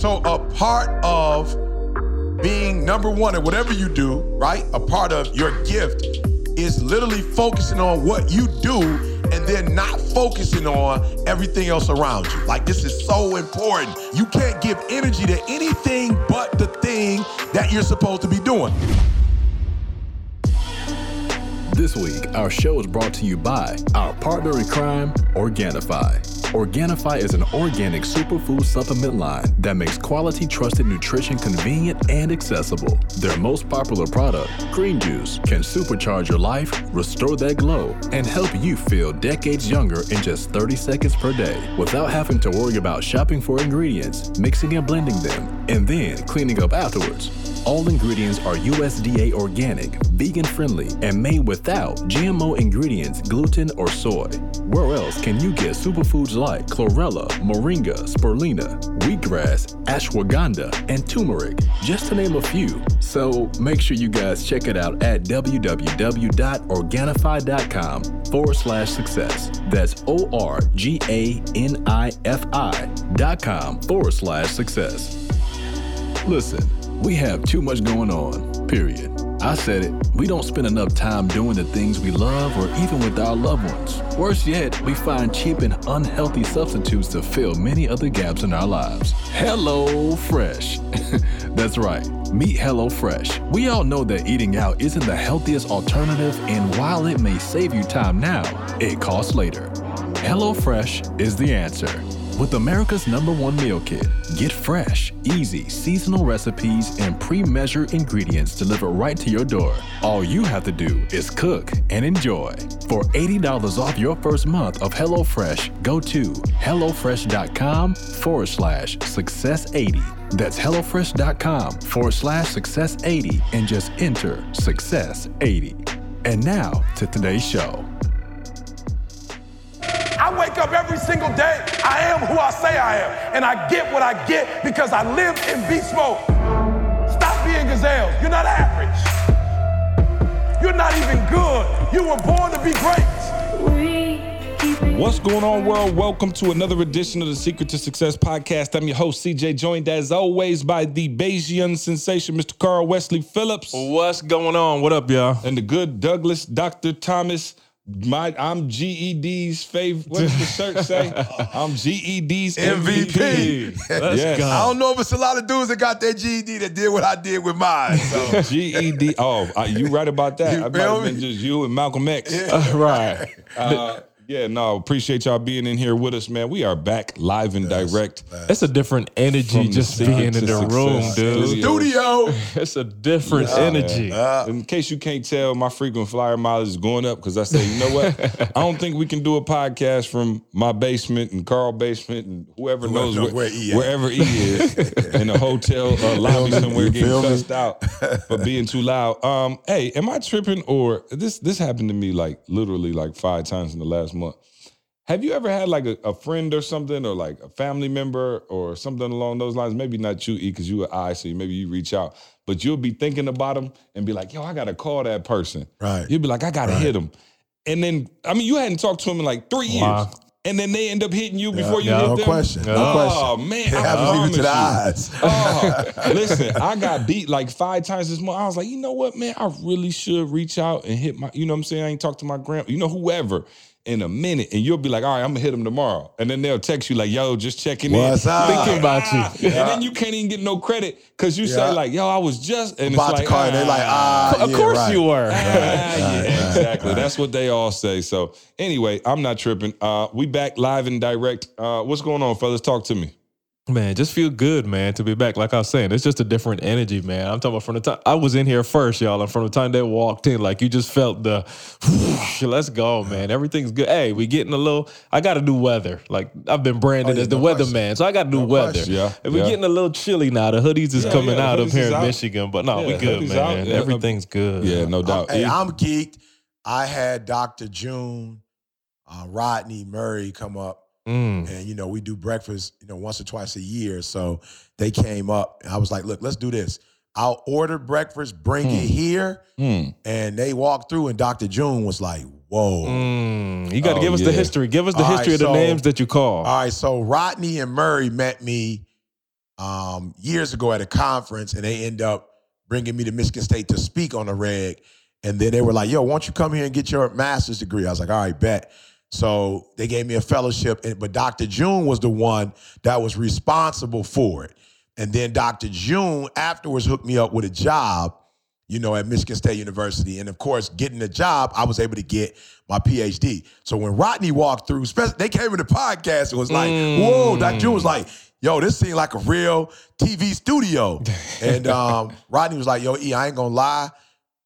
So a part of being number one at whatever you do, right? A part of your gift is literally focusing on what you do and then not focusing on everything else around you. Like this is so important. You can't give energy to anything but the thing that you're supposed to be doing. This week, our show is brought to you by our partner in crime, Organifi. Organifi is an organic superfood supplement line that makes quality, trusted nutrition convenient and accessible. Their most popular product, Green Juice, can supercharge your life, restore that glow, and help you feel decades younger in just 30 seconds per day without having to worry about shopping for ingredients, mixing and blending them, and then cleaning up afterwards. All ingredients are USDA organic, vegan friendly, and made without GMO ingredients, gluten, or soy. Where else can you get superfoods like chlorella, moringa, spirulina, wheatgrass, ashwagandha, and turmeric, just to name a few? So make sure you guys check it out at www.organifi.com forward slash success. That's O R G A N I F I dot com forward slash success. Listen, we have too much going on, period. I said it, we don't spend enough time doing the things we love or even with our loved ones. Worse yet, we find cheap and unhealthy substitutes to fill many other gaps in our lives. Hello Fresh. That's right. Meet Hello Fresh. We all know that eating out isn't the healthiest alternative, and while it may save you time now, it costs later. HelloFresh is the answer. With America's number one meal kit, get fresh, easy, seasonal recipes and pre-measured ingredients delivered right to your door. All you have to do is cook and enjoy. For $80 off your first month of HelloFresh, go to HelloFresh.com forward slash success80. That's HelloFresh.com forward slash success80 and just enter success80. And now to today's show. I wake up every single day. I am who I say I am. And I get what I get because I live in beast mode. Stop being gazelles. You're not average. You're not even good. You were born to be great. What's going on, world? Welcome to another edition of the Secret to Success podcast. I'm your host, CJ, joined as always by the Bayesian sensation, Mr. Carl Wesley Phillips, What's going on? What up, y'all? and the good Douglas Dr. Thomas. My, I'm GED's favorite. What does the shirt say? I'm GED's MVP. MVP. Let's Yes. go. I don't know if it's a lot of dudes that got their GED that did what I did with mine. So. GED. Oh, uh, you right about that. You I might feel have been me? just you and Malcolm X. right. Uh, yeah, no, appreciate y'all being in here with us, man. We are back live and direct. It's a different energy From just being in the Success room, dude. Studio. Studio. It's a different energy. In case you can't tell, my frequent flyer mileage is going up because I say, you know what? I don't think we can do a podcast from my basement and Carl basement and whoever knows knows where, where he wherever he is in a hotel uh, lobby somewhere You getting feel me? cussed out for being too loud. Um, hey, am I tripping or this? This happened to me like literally like five times in the last month. Have you ever had like a, a friend or something, or like a family member or something along those lines? Maybe not you, E, because you an I, so maybe you reach out, but you'll be thinking about them and be like, "Yo, I gotta call that person." Right. You'll be like, "I gotta hit him," and then I mean, you hadn't talked to him in like three years, and then they end up hitting you before you yeah. hit No them. question. No oh question. man, It I happens even to the eyes. Oh, listen, I got beat like five times this month. I was like, you know what, man? I really should reach out and hit my, you know what I'm saying? I ain't talked to my grand, you know, whoever in a minute. And you'll be like, all right, I'm gonna hit him tomorrow. And then they'll text you like, yo, just checking What's in. up? Thinking about you. And then you can't even get no credit because you Yeah. say, like, yo, I was just and About it's to like, call, and they're like, ah, of yeah, course right. you were. Ah, yeah, exactly. That's what they all say. So anyway, I'm not tripping. Uh, we back live and direct. Uh, what's going on, fellas? Talk to me. Man, just feel good, man, to be back. Like I was saying, it's just a different energy, man. I'm talking about from the time I was in here first, y'all, and from the time they walked in, like you just felt the whoosh, let's go, man. Everything's good. Hey, we getting a little I gotta do weather. Like I've been branded Oh, yeah, as the no weather man. So I gotta do No weather. question. Yeah, And we're yeah. getting a little chilly now. The hoodies is Yeah, coming yeah, out up here in out. Michigan. But no, we good, man. out. Everything's good. Yeah, no doubt. Hey, E? I'm geeked. I had Dr. June, uh, Rodney Murray come up, Mm. and you know we do breakfast, you know, once or twice a year. So they came up, and I was like, "Look, let's do this. I'll order breakfast, bring it here," Hmm. and they walked through, and Dr. June was like, "Whoa." Mm. You got to Oh, give us the history. Give us the All history right, of the so- names that you call. All right, so Rodney and Murray met me um, years ago at a conference, and they end up bringing me to Michigan State to speak on the reg. And then they were like, "Yo, why don't you come here and get your master's degree?" I was like, "All right, bet." So they gave me a fellowship, but Dr. June was the one that was responsible for it. And then Dr. June afterwards hooked me up with a job, you know, at Michigan State University. And of course, getting the job, I was able to get my PhD. So when Rodney walked through, they came in the podcast, it was like, whoa, Dr. June was like, yo, this seemed like a real TV studio. and um, Rodney was like, yo, E, I ain't gonna lie.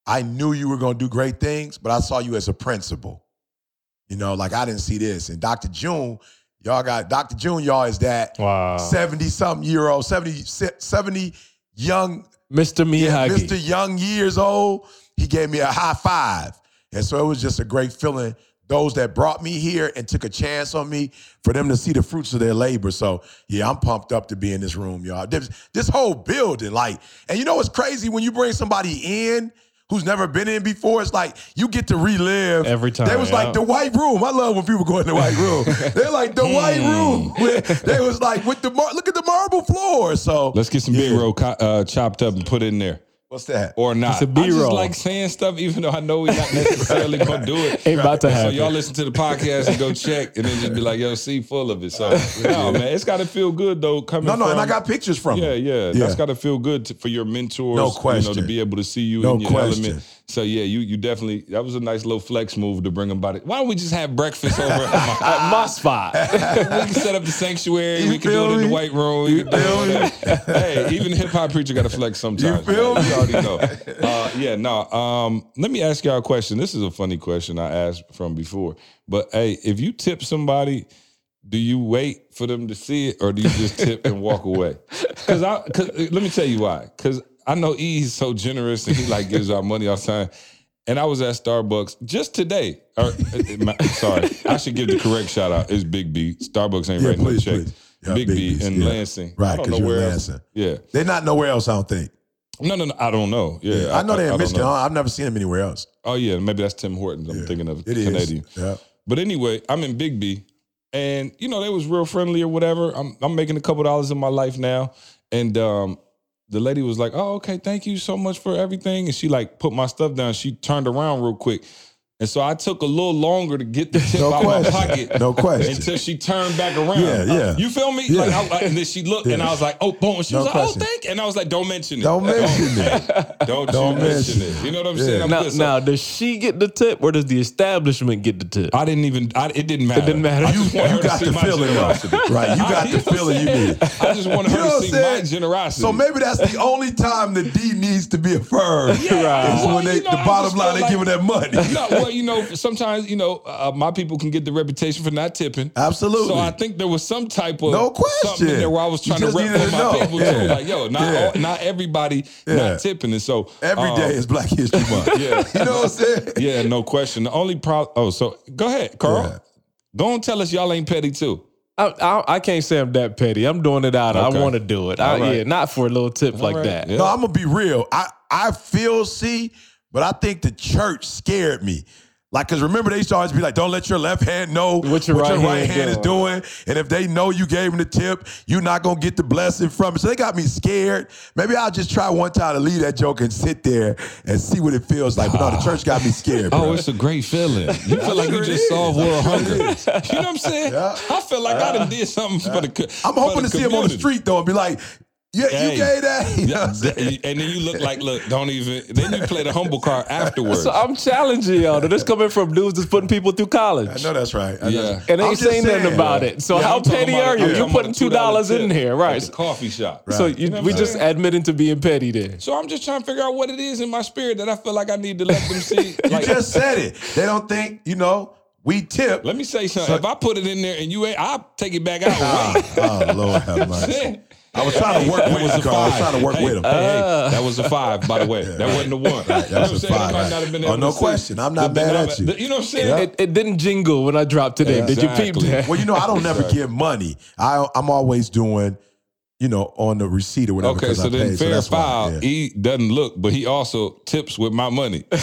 I knew you were gonna do great things, but I saw you as a principal. You know, like I didn't see this. And Dr. June, y'all got Dr. June, y'all is that Wow. 70 something year old, 70, 70 young, Mr. yeah, Miyagi. Mr. Young years old. He gave me a high five. And so it was just a great feeling. Those that brought me here and took a chance on me for them to see the fruits of their labor. So yeah, I'm pumped up to be in this room, y'all. This, this whole building, like, and you know what's crazy when you bring somebody in who's never been in before? It's like you get to relive Every time, They was yeah. like the white room. I love when people go in the white room. They're like the white room. They was like with the mar- look at the marble floor. So Let's get some Yeah. B-roll co- uh, chopped up and put in there. What's that? Or not. It's a I just B-roll. like saying stuff, even though I know we're not necessarily gonna do it. Ain't about to So happen. y'all listen to the podcast and go check, and then just be like, "Yo, see, full of it." So no, man, it's got to feel good though. Coming No, no, and I got pictures from Yeah, him. yeah, That's got to feel good to, for your mentors. No You know, question. to be able to see you No in your question. element. So yeah, you you definitely that was a nice little flex move to bring them by. The, why don't we just have breakfast over at my At my spot. we can set up the sanctuary. You we can do feel it in the white room. You can feel it. hey, even hip hop preacher got to flex sometimes. You feel man. me? You already know. Uh, yeah, no. Um, let me ask y'all a question. This is a funny question I asked from before. But hey, if you tip somebody, do you wait for them to see it, or do you just tip and walk away? Because I, cause, let me tell you why. Because I know E is so generous and he like gives out money all the time. And I was at Starbucks just today. Or, uh, my- sorry, I should give the correct shout out. It's Biggby. Starbucks ain't Yeah, writing please, no checks. please. Yeah, Big, Big B B's, in yeah. Lansing. Right, I don't 'cause know you're where in else. Lansing. Yeah. They're not nowhere else, I don't think. No, no, no. I don't know. Yeah, I know they're in Michigan. I've never seen them anywhere else. Oh yeah, maybe that's Tim Hortons. I'm Yeah, thinking of It is. Canadian. Yeah. But anyway, I'm in Biggby, and you know they was real friendly or whatever. I'm I'm making a couple dollars in my life now, and um, the lady was like, "Oh, okay, thank you so much for everything," and she like put my stuff down. She turned around real quick, and so I took a little longer to get the tip No out my pocket. No question. Until she turned back around. Yeah, uh, yeah. You feel me? Yeah. Like, I, like, and then she looked, and I was like, "Oh, boom!" She No was like, oh, question. "Oh, thank," you. and I was like, "Don't mention it. Don't mention it. Don't, Don't you mention mention it. You know what I'm Yeah. saying? I'm now, good. So- now, does she get the tip or does the establishment get the tip? I didn't even. I, it didn't matter. It didn't matter. You- You got the feeling, though. Right, you got I- the know what I'm feeling you saying? need. I just want her to what see my generosity. So maybe that's the only time the D needs to be affirmed. Yeah, Right. When they, the bottom line, they like- giving that money. No, well, you know, sometimes you know, uh, my people can get the reputation for not tipping. Absolutely. So I think there was some type of No something in question. there where I was trying to just rep for to my know. people Yeah. too. Like, yo, not Yeah. all, not everybody Yeah. not tipping, and so Every um, day is Black History Month. Yeah. You know what I'm saying? Yeah, no question. The only problem. Oh, so go ahead, Carl. Yeah. Go and tell us y'all ain't petty too. I, I, I can't say I'm that petty. I'm doing it out. Okay. I want to do it. I, All right. Yeah, not for a little tip like right. that. Yeah. No, I'm gonna be real. I I feel see, but I think the church scared me. Like, cause remember they used to always be like, "Don't let your left hand know What your right hand hand is doing." And if they know you gave them the tip, you're not gonna get the blessing from it. So they got me scared. Maybe I'll just try one time to leave that joke and sit there and see what it feels like. But no, the church got me scared. Oh, bro. it's a great feeling. You feel like you just is. solved world hunger. You know what I'm saying? Yeah. I feel like I done did something for the. I'm hoping the to see him on the street though and be like, "Yeah, Hey. you gave that." You know what Yeah, I'm saying? th- and then you look like, look, don't even. Then you play the humble card afterwards. So I'm challenging y'all. This coming from dudes that's putting people through college. I know that's right. I Yeah. that's- And they ain't saying nothing about it. So Yeah, how petty are you? You're putting two dollars in tip here, at right? the coffee shop. So you, You know we I'm just saying? admitting to being petty then. So I'm just trying to figure out what it is in my spirit that I feel like I need to let them see. You just said it. They don't think, you know, we tip. let me say something. if I put it in there and you ain't, I'll take it back out. Wait. oh, Lord have mercy. I was trying to work with was him, a Carl. I was trying to work hey, with him. Hey, hey, that was a five, by the way. That wasn't a one. That You know was a five, right. not have been Oh, no question. I'm not the mad at you. You know what I'm saying? Yeah. It, it didn't jingle when I dropped today. Did you peep that? Well, you know, I don't never give money. I, I'm always doing, you know, on the receipt or whatever. Okay, so I then paid, fair that's why, yeah. He doesn't look, but he also tips with my money. you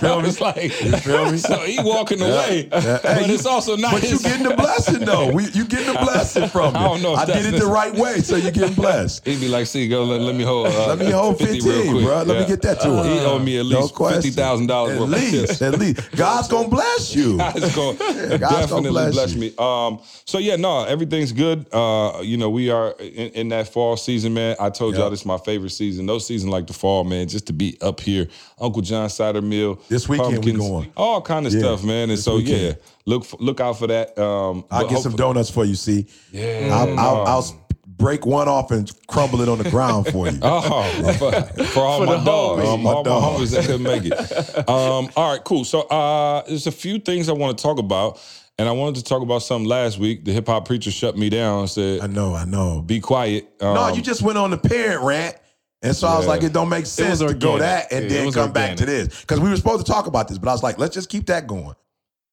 feel me? it's like You feel me? so he walking away, Yeah. Hey, but you- it's also not. But you getting the blessing though. We, you getting the blessing from it. I don't know I did it the right way, so you getting blessed. He'd be like, "See, go let, let me hold. Uh, Let me hold 50 real 15, quick." bro. Let me get that to him. He owed me at No least question. fifty thousand dollars At least, at least. God's gonna bless you. God's gonna definitely bless bless, me. Um, so yeah, no, everything's good. Uh, you know, we are in, in that fall season, man. I told y'all Yep. this is my favorite season. No season like the fall, man. Just to be up here, Uncle John cider mill. This weekend we pumpkins, going. all kind of Yeah, stuff, man. And this so yeah, look f- look out for that. Um, I'll get some donuts for you. See, Yeah, I'll, I'll, I'll break one off and crumble it on the ground for you. Oh, for, for all my dogs, homies. all my, My dogs. homies that couldn't make it. Um, all right, cool. So uh, there's a few things I want to talk about, and I wanted to talk about something last week. The hip hop preacher shut me down and said, I know, I know. "Be quiet." Um, no, you just went on the parent rant. And so I was like, it don't make sense to go that and Yeah, then come back to this. Because we were supposed to talk about this, but I was like, let's just keep that going.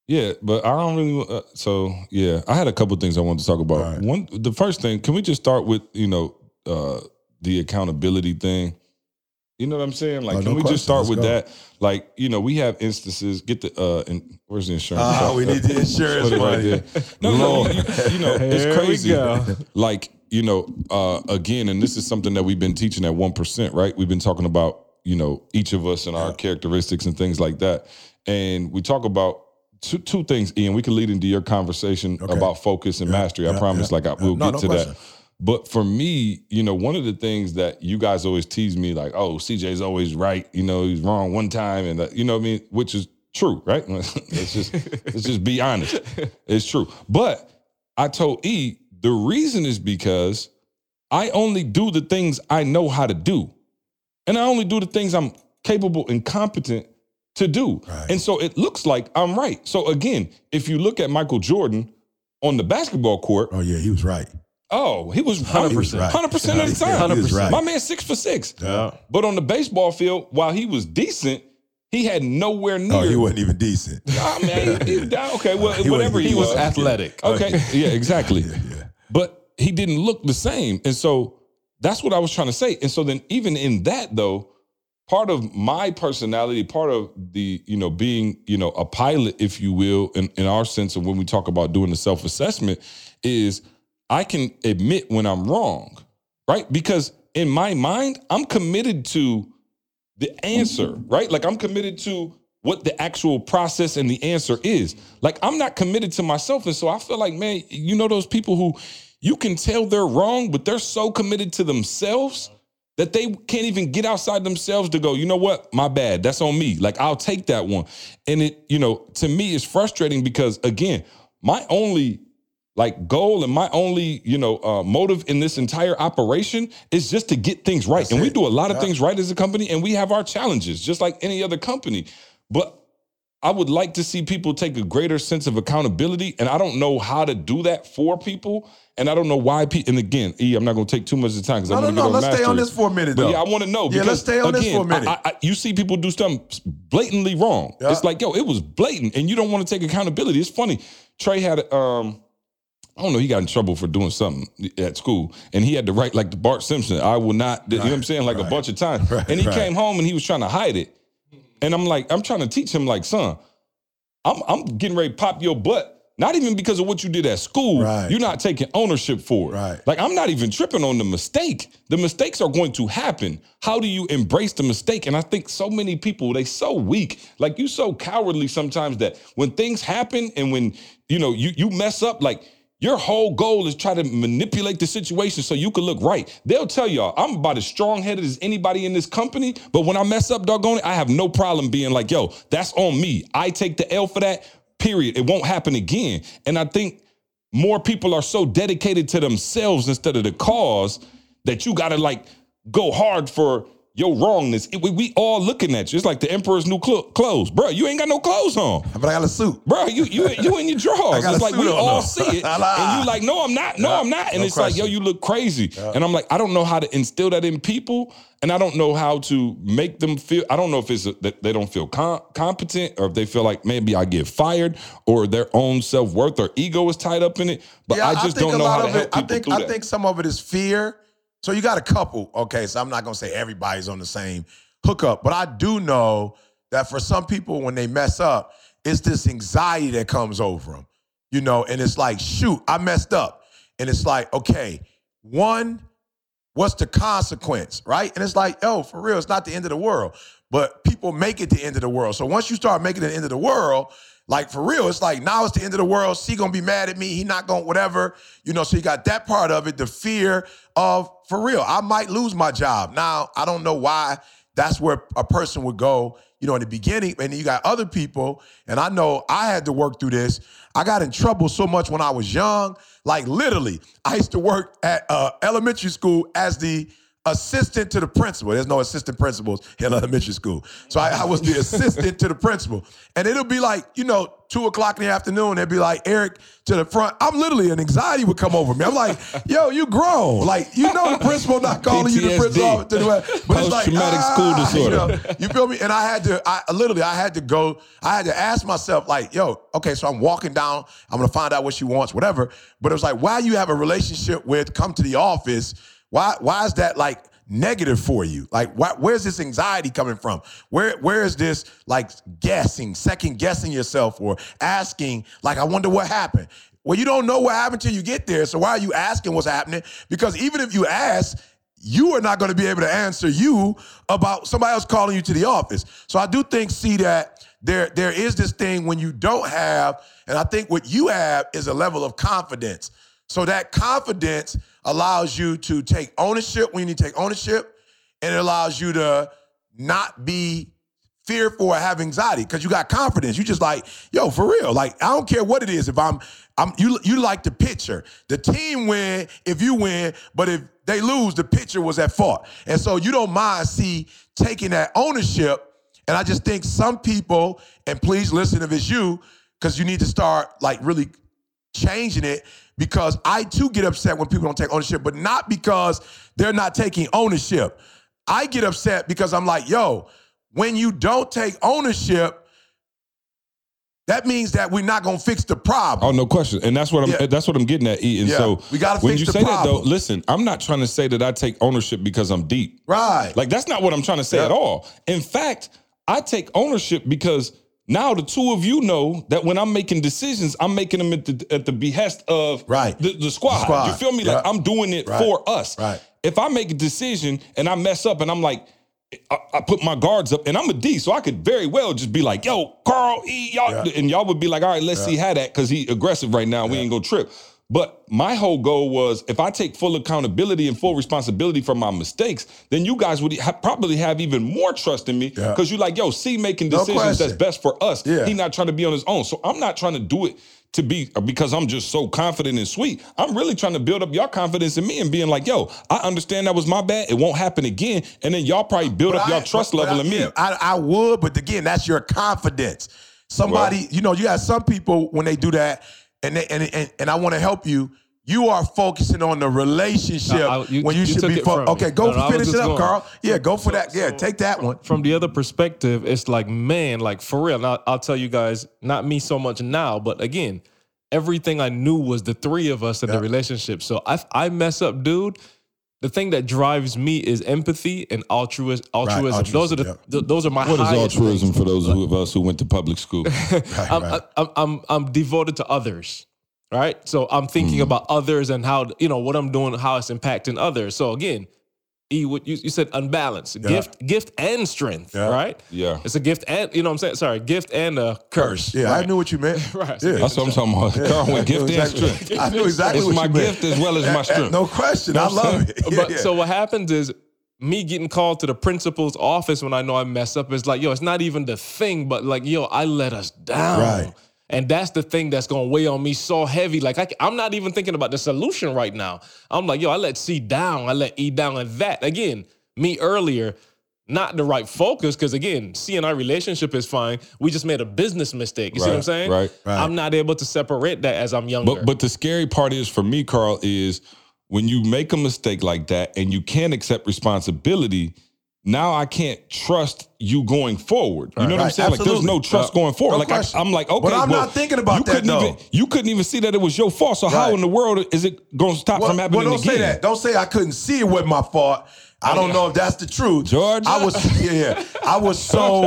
Yeah, but I don't really. Uh, so yeah, I had a couple things I wanted to talk about. Right. One, the first thing, can we just start with you know uh, the accountability thing? You know what I'm saying? Like, Oh, can no we question. just start Let's with go. that? Like, you know, we have instances. Get the uh, in, where's the insurance? Ah, we need the insurance right money. No, no, you, you know, it's crazy. Like, you know, uh, again, and this is something that we've been teaching at one percent, right? We've been talking about, you know, each of us and our characteristics and things like that, and we talk about. Two, two things, Ian. We can lead into your conversation Okay. about focus and mastery. I yeah, promise. yeah, like I, yeah. we'll No, get no to question. that. But for me, you know, one of the things that you guys always tease me, like, oh, CJ's always right. You know, he's wrong one time, and that, you know what I mean, which is true, right? let's just let's just be honest. It's true. But I told E the reason is because I only do the things I know how to do, and I only do the things I'm capable and competent to do. Right. And so it looks like I'm right. So again, if you look at Michael Jordan on the basketball court, Oh, yeah, he was right. Oh, he was 100%. 100%. 100% of the time. he was right. My man six for six. Yeah. But on the baseball field, while he was decent, he had nowhere near. Oh, he wasn't even decent. Ah, man, he- he- okay, well, He whatever he, He was was. athletic. Okay, yeah, exactly. yeah. But he didn't look the same. And so that's what I was trying to say. And so then even in that though, part of my personality, part of the, you know, being, you know, a pilot, if you will, in, in our sense of when we talk about doing the self-assessment, is I can admit when I'm wrong, right? Because in my mind, I'm committed to the answer, right? Like I'm committed to what the actual process and the answer is. Like I'm not committed to myself. And so I feel like, man, you know, those people who you can tell they're wrong, but they're so committed to themselves that they can't even get outside themselves to go, you know what? My bad. That's on me. Like I'll take that one. And it, you know, to me is frustrating because again, my only like goal and my only you know uh, motive in this entire operation is just to get things right and we do a lot of Yeah. things right as a company and we have our challenges just like any other company but i would like to see people take a greater sense of accountability and i don't know how to do that for people and i don't know why people and again e i'm not going to take too much of the time because No, i'm no, going to no. get on Let's stay on this for a minute, But though. yeah, I want to know. Yeah, because, let's stay on this again, for a minute. I, I, you see people do something blatantly wrong. Yeah. It's like, yo, it was blatant, and you don't want to take accountability. It's funny. Trey had, um, I don't know, he got in trouble for doing something at school, and he had to write like the Bart Simpson. I will not. You know what I'm saying? Like a bunch of times, Right, and he right. came home and he was trying to hide it. And I'm like, I'm trying to teach him, like, son, I'm I'm getting ready to pop your butt. Not even because of what you did at school. Right. You're not taking ownership for it. Right. Like I'm not even tripping on the mistake. The mistakes are going to happen. How do you embrace the mistake? And I think so many people, they so weak. Like you so cowardly sometimes that when things happen and when you know you you mess up, like your whole goal is try to manipulate the situation so you can look right. They'll tell y'all, I'm about as strong-headed as anybody in this company, but when I mess up, doggone it, I have no problem being like, yo, that's on me. I take the L for that, period. It won't happen again. And I think more people are so dedicated to themselves instead of the cause that you gotta like go hard for your wrongness. It- we, we all looking at you. It's like the emperor's new clo- clothes, bro. You ain't got no clothes on. But I got a suit. Bro, you you you in your drawers. It's a like we all see it, and you like, no, I'm not. No, Yeah, I'm not. And no it's like, yo, you look crazy. And I'm like, I don't know how to instill that in people, and I don't know how to make them feel. I don't know if it's that they don't feel com- competent, or if they feel like maybe I get fired, or their own self worth or ego is tied up in it. But yeah, I just think don't a know how to of help it, I people think I think some of it is fear. So you got a couple. Okay, so I'm not gonna say everybody's on the same hookup, but I do know that for some people, when they mess up, it's this anxiety that comes over them. You know, and it's like, shoot, I messed up, and it's like, okay, one, what's the consequence, right? And it's like, oh, for real, it's not the end of the world. But people make it the end of the world. So once you start making it the end of the world, like for real, it's like now it's the end of the world. She gonna be mad at me. He not gonna whatever. You know, so you got that part of it, the fear of for real, I might lose my job. Now, I don't know why that's where a person would go, you know, in the beginning. And you got other people, and I know I had to work through this. I got in trouble so much when I was young. Like literally, I used to work at uh, elementary school as the assistant to the principal. There's no assistant principals in elementary school. So I, I was the assistant to the principal. And it'll be like, you know, two o'clock in the afternoon, they'd be like, Eric to the front. I'm literally, an anxiety would come over me. I'm like, yo, you grown. Like, you know the principal not calling you the principal. To the, but it's like, school ah, disorder. You, know, you feel me? And I had to, I literally, I had to go, I had to ask myself, like, yo, okay, so I'm walking down, I'm gonna find out what she wants, whatever. But it was like, why you have a relationship with, come to the office, why, why is that like negative for you? Like, why, where's this anxiety coming from? Where, where is this like guessing, second guessing yourself or asking, like, I wonder what happened? Well, you don't know what happened till you get there. So why are you asking what's happening? Because even if you ask, you are not going to be able to answer you about somebody else calling you to the office. So I do think, see that there there is this thing when you don't have, and I think what you have is a level of confidence. So that confidence allows you to take ownership when you need to take ownership, and it allows you to not be fearful or have anxiety because you got confidence. You just like, yo, for real. Like, I don't care what it is. If I'm, I'm you you like the pitcher. The team win if you win, but if they lose, the pitcher was at fault. And so you don't mind see taking that ownership. And I just think some people, and please listen if it's you, because you need to start like really changing it because I too get upset when people don't take ownership, but not because they're not taking ownership. I get upset because I'm like, yo, when you don't take ownership, that means that we're not gonna fix the problem. Oh no question, and that's what I'm. Yeah. That's what I'm getting at. E. And Yeah. so We gotta when fix you say that though, listen, I'm not trying to say that I take ownership because I'm deep. Right. Like that's not what I'm trying to say Yeah. at all. In fact, I take ownership because now the two of you know that when I'm making decisions, I'm making them at the at the behest of Right. the, the squad. squad. You feel me? Like I'm doing it Right. for us. Right. If I make a decision and I mess up and I'm like. I, I put my guards up, and I'm a D, so I could very well just be like, "Yo, Carl, E, y'all," Yeah. and y'all would be like, "All right, let's see how that," because he aggressive right now. We ain't gonna trip. But my whole goal was, if I take full accountability and full responsibility for my mistakes, then you guys would ha- probably have even more trust in me Yeah. because you like, yo, C making No decisions that's best for us. Yeah. He not trying to be on his own, so I'm not trying to do it to be because I'm just so confident and sweet. I'm really trying to build up your confidence in me and being like, yo, I understand that was my bad. It won't happen again, and then y'all probably build But up I- your trust but- but level I, in me. yeah, I, I would, but again, that's your confidence. Somebody, you know, you got some people when they do that, and they and and, and I want to help you. You are focusing on the relationship No, I- you- when you, you should be. Fo- okay, go No, no, finish it up, going. Carl. Yeah, go for that. Yeah, so- take that one. from the other perspective, it's like, man, like for real. Now, I'll tell you guys, not me so much now, but again, everything I knew was the three of us in Yeah. the relationship. So if I mess up, dude, the thing that drives me is empathy and altruism. Altruism. Those are the altruism, th- those are my What is highest altruism for those of us who went to public school? Right, I'm, right. I'm, I'm, I'm devoted to others. Right. So I'm thinking Mm. about others and how, you know, what I'm doing, how it's impacting others. So again, E, what you, you said unbalanced, gift, gift and strength, Yeah. right? Yeah. It's a gift and, you know what I'm saying? Sorry, gift and a curse. yeah, I knew what you meant. Right. Yeah. That's what I'm talking about. Carl went gift and strength. I knew exactly It's what my you meant. gift as well as my strength. No question. I love it. Yeah, But yeah. so what happens is me getting called to the principal's office when I know I mess up is like, yo, it's not even the thing, but like, yo, I let us down. Right. And that's the thing that's gonna weigh on me so heavy. Like I, am not even thinking about the solution right now. I'm like, yo, I let C down, I let E down, and that again, me earlier. not the right focus. Because again, seeing our relationship is fine. We just made a business mistake. You see what I'm saying? right. Right. I'm not able to separate that as I'm younger. But but the scary part is for me, Carl, is when you make a mistake like that and you can't accept responsibility. Now I can't trust you going forward. You know what I'm Right, saying? Like there's no trust going forward. no like I. I'm like, okay, But I'm well, not thinking about you that, couldn't even you couldn't even see that it was your fault. So how in the world is it going to stop Well, from happening well, don't again? say that. Don't say I couldn't see it wasn't my fault. I don't know if that's the truth. Georgia? I was yeah, yeah. I was so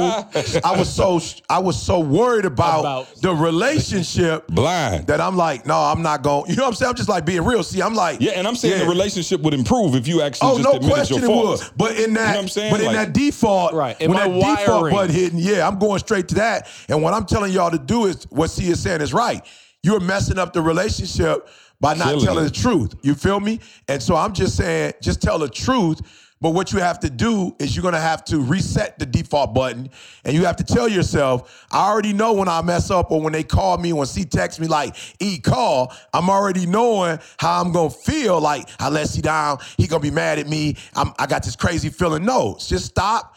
I was so I was so worried about, About- the relationship Blind. that I'm like, no, I'm not going. You know what I'm saying? I'm just like being real. See, I'm like, Yeah, and I'm saying yeah. the relationship would improve if you actually Oh, just no admitted question your it fault. would. But in that, what I'm saying? but in Like- that default, Right. In when my that default wiring. button hitting, yeah, I'm going straight to that. And what I'm telling y'all to do is what C is saying is right. You're messing up the relationship by not Killing telling it. the truth. You feel me? And so I'm just saying, just tell the truth. But what you have to do is you're gonna have to reset the default button, and you have to tell yourself, I already know when I mess up or when they call me, when C text me like, "E call," I'm already knowing how I'm gonna feel. Like I let C down, he gonna be mad at me. I'm, I got this crazy feeling. No, just stop,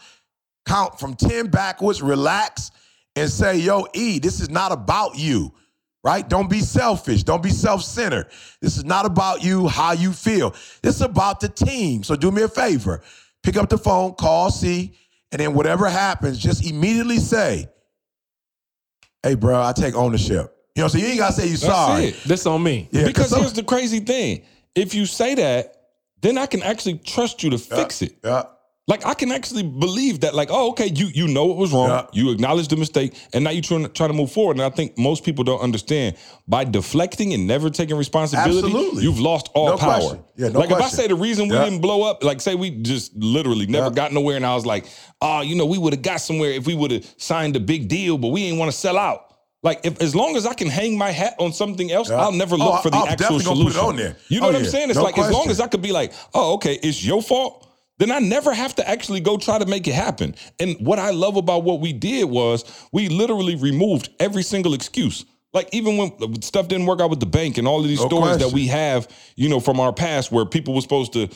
count from ten backwards, relax, and say, "Yo, E, this is not about you." Right? Don't be selfish. Don't be self-centered. This is not about you, how you feel. This is about the team. So do me a favor. Pick up the phone, call C, and then whatever happens, just immediately say, hey, bro, I take ownership. You know, so you ain't gotta say you sorry. it. this on me. Yeah, because here's the crazy thing. If you say that, then I can actually trust you to fix it. Yeah. Like I can actually believe that, like, oh, okay, you you know what was wrong. Yeah. You acknowledge the mistake, and now you're trying to try to move forward. And I think most people don't understand by deflecting and never taking responsibility, Absolutely. you've lost all No power. question. Yeah, no like if I say the reason we Yeah. didn't blow up, like say we just literally never Yeah. got nowhere, and I was like, oh, you know, we would have got somewhere if we would have signed a big deal, but we ain't want to sell out. Like if as long as I can hang my hat on something else, Yeah. I'll never Oh, look for the I'm actual definitely gonna put solution. it on there. You know Oh, what I'm yeah. saying? It's No like as long as I could be like, oh, okay, it's your fault. Then I never have to actually go try to make it happen. And what I love about what we did was we literally removed every single excuse. Like even when stuff didn't work out with the bank and all of these No stories that we have, you know, from our past where people were supposed to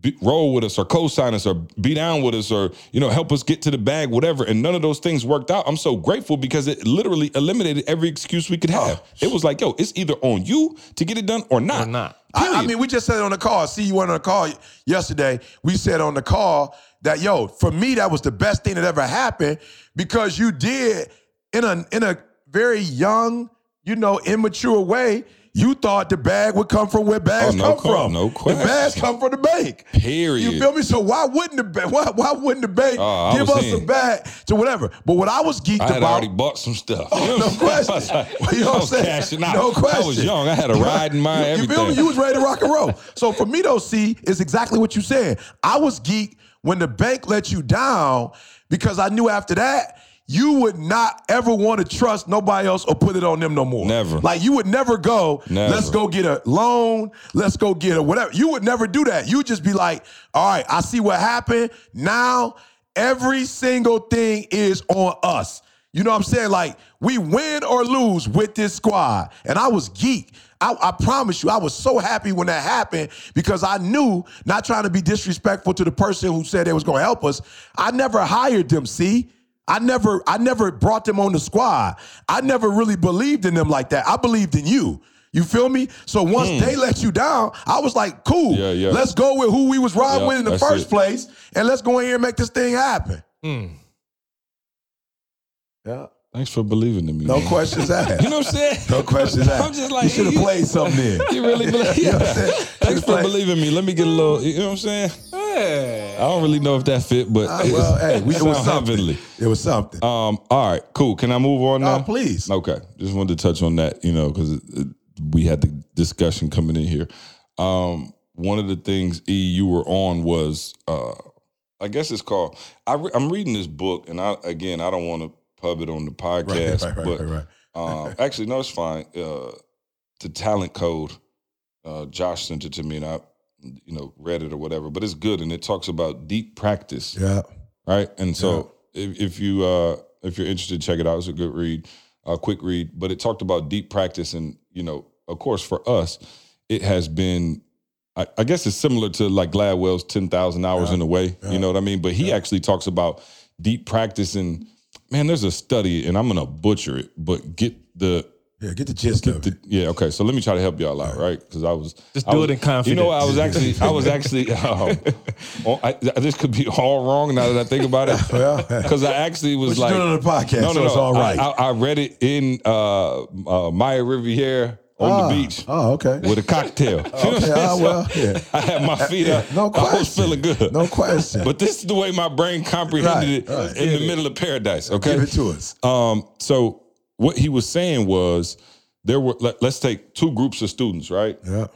be, roll with us or co-sign us or be down with us or you know help us get to the bag whatever and none of those things worked out i'm so grateful because it literally eliminated every excuse we could have oh. it was like yo it's either on you to get it done or not Or not. I, I mean, we just said it on the call. See, you went on the call yesterday. We said on the call that yo, for me, that was the best thing that ever happened because you did in a in a very young, you know, immature way. You thought the bag would come from where bags Oh, no come from. no question. The bags come from the bank. Period. You feel me? So why wouldn't the bank? Why, why wouldn't the bank Oh, give us in. a bag to whatever? But what I was geeked about. I had about. already bought some stuff. Oh, no question. Well, you know what I'm saying? No I was question. young. I had a ride in my You- everything. You feel me? You was ready to rock and roll. So for me, though, see, is exactly what you said. I was geek when the bank let you down because I knew after that you would not ever want to trust nobody else or put it on them no more. Never. Like you would never go. Never. Let's go get a loan. Let's go get a whatever. You would never do that. You would just be like, all right, I see what happened. Now every single thing is on us. You know what I'm saying? Like we win or lose with this squad. And I was geek. I, I promise you, I was so happy when that happened because I knew, not trying to be disrespectful to the person who said they was gonna help us, I never hired them, see? I never, I never brought them on the squad. I never really believed in them like that. I believed in you. You feel me? So once hmm. they let you down, I was like, cool. Yeah, yeah. Let's go with who we was riding Yeah, with in the first it. place, and let's go in here and make this thing happen. Hmm. Yeah. Thanks for believing in me. No man. questions asked. You know what I'm saying? No questions asked. I'm just like, you should have played something in. You really believe? You know what I'm saying? Thanks for played- believing me. Let me get a little. You know what I'm saying? Hey. I don't really know if that fit, but Uh, well, hey, we, it was something. heavenly. It was something. Um. All right. Cool. Can I move on now? Please. Okay. Just wanted to touch on that. You know, because we had the discussion coming in here. Um. One of the things E you were on was, uh, I guess it's called. I re- I'm reading this book, and I again I don't want to pub it on the podcast, right, right, but right, right. um, actually, no, it's fine. Uh, the talent code, uh, Josh sent it to me, and I, you know, read it or whatever. But it's good, and it talks about deep practice, Yeah. right? And so, if, if you uh, if you're interested, check it out. It's a good read, a quick read. But it talked about deep practice, and you know, of course, for us, it has been I, I guess it's similar to like Gladwell's ten thousand hours in a way. You know what I mean? But he actually talks about deep practice and man, there's a study, and I'm gonna butcher it, but get the Yeah, get the gist of the, it. yeah, okay. So let me try to help y'all out, right? Because I was Just I do was- it in confidence. You know, what? I was actually, I was actually, um, I, this could be all wrong now that I think about it. Well, Because I actually was like, you're doing on the podcast, so it's all I- right. I, I read it in uh, uh, Maya Riviera on Ah, the beach Oh, okay. with a cocktail. You know what I'm Okay, ah, well, yeah. I had my feet up. no question. I was feeling good. No question. But this is the way my brain comprehended Right, it right. in the middle of paradise. Okay. Give it to us. Um, so what he was saying was there were let, us take two groups of students, right? Yeah.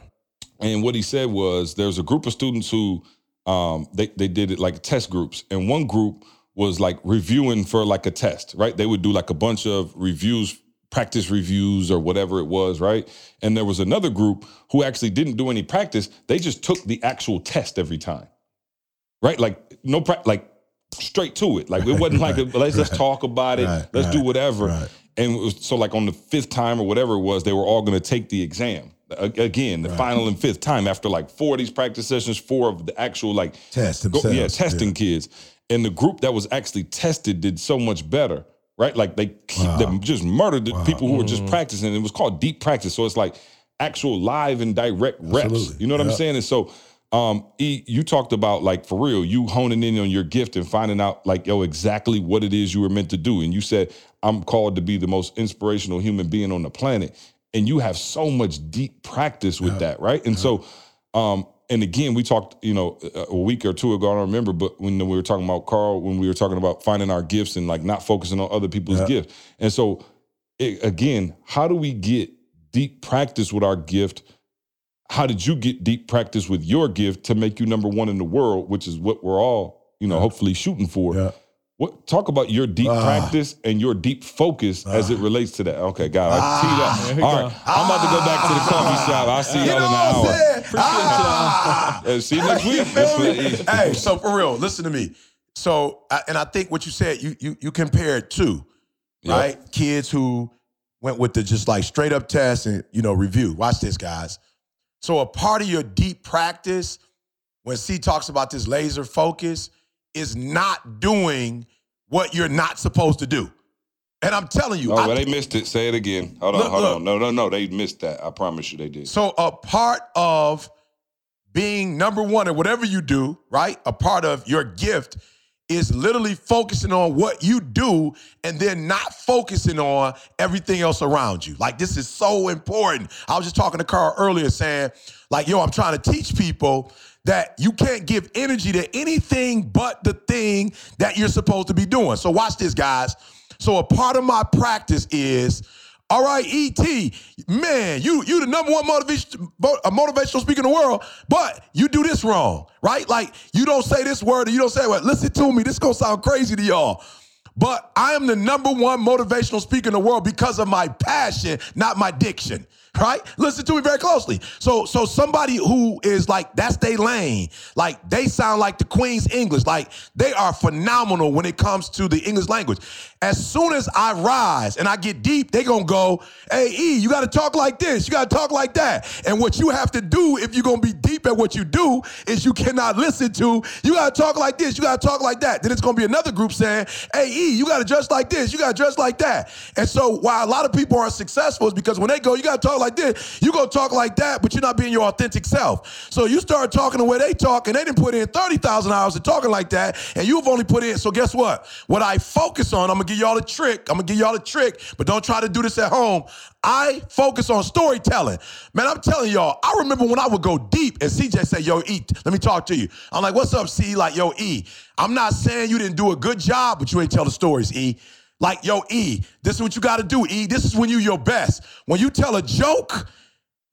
And what he said was there's a group of students who um they, they did it like test groups. And one group was like reviewing for like a test, right? They would do like a bunch of reviews, practice reviews or whatever it was, right? And there was another group who actually didn't do any practice. They just took the actual test every time. Right? Like no pra- like straight to it. Like it wasn't like a, let's just talk about it. Right, let's do right, whatever. Right. And was, so like on the fifth time or whatever it was, they were all going to take the exam. A- Again, the final and fifth time after like four of these practice sessions, four of the actual like Test go- yeah, themselves, testing kids. And the group that was actually tested did so much better, right? Like they, they just murdered the people who were Mm. just practicing. It was called deep practice. So it's like actual live and direct reps. Absolutely. You know what I'm saying? And so um, E, you talked about like for real, you honing in on your gift and finding out like, yo, exactly what it is you were meant to do. And you said, I'm called to be the most inspirational human being on the planet. And you have so much deep practice with that, right? And so, um, and again, we talked, you know, a a week or two ago, I don't remember, but when we were talking about Carl, when we were talking about finding our gifts and like not focusing on other people's Yeah. gifts. And so, it, again, how do we get deep practice with our gift? How did you get deep practice with your gift to make you number one in the world, which is what we're all, you know, hopefully shooting for? Yeah. What talk about your deep Ah. practice and your deep focus as it relates to that? Okay, God, I Ah. see that. All right, I'm about to go back to the coffee shop. I'll see You y'all in an hour. saying? Ah. Uh, see you next week. You feel me? Hey, so for real, listen to me. So, and I think what you said, you you you compared two, Yep. right? Kids who went with the just like straight up test and you know review. Watch this, guys. So a part of your deep practice, when C talks about this laser focus, is not doing what you're not supposed to do. And I'm telling you, Oh, I well, they missed it. Say it again. Hold on, Look, hold look. on. No, no, no. They missed that. I promise you they did. So a part of being number one at whatever you do, right? A part of your gift is literally focusing on what you do and then not focusing on everything else around you. Like this is so important. I was just talking to Carl earlier saying, like, yo, I'm trying to teach people that you can't give energy to anything but the thing that you're supposed to be doing. So watch this, guys. So a part of my practice is all right, ET, man, you you the number one motivation motivational speaker in the world, but you do this wrong, right? Like you don't say this word, or you don't say what. Listen to me, this gonna sound crazy to y'all. But I am the number one motivational speaker in the world because of my passion, not my diction. Right? Listen to me very closely. So, so somebody who is like that's their lane, like they sound like the Queen's English, like they are phenomenal when it comes to the English language. As soon as I rise and I get deep, they gonna go, "Hey, E, you got to talk like this, you got to talk like that." And what you have to do if you're gonna be deep at what you do is you cannot listen to. You got to talk like this, you got to talk like that. Then it's gonna be another group saying, "Hey, E, you got to dress like this, you got to dress like that." And so, why a lot of people are successful is because when they go, you got to talk like this, you gonna talk like that, but you're not being your authentic self. So you start talking the way they talk, and they didn't put in thirty thousand hours of talking like that, and you've only put in. So guess what? What I focus on, I'm gonna give y'all a trick. I'm gonna give y'all a trick, but don't try to do this at home. I focus on storytelling. Man, I'm telling y'all, I remember when I would go deep and CJ say, yo, E, let me talk to you. I'm like, what's up, C? Like, yo, E, I'm not saying you didn't do a good job, but you ain't tell the stories, E. Like, yo, E, this is what you gotta do, E. This is when you your best. When you tell a joke,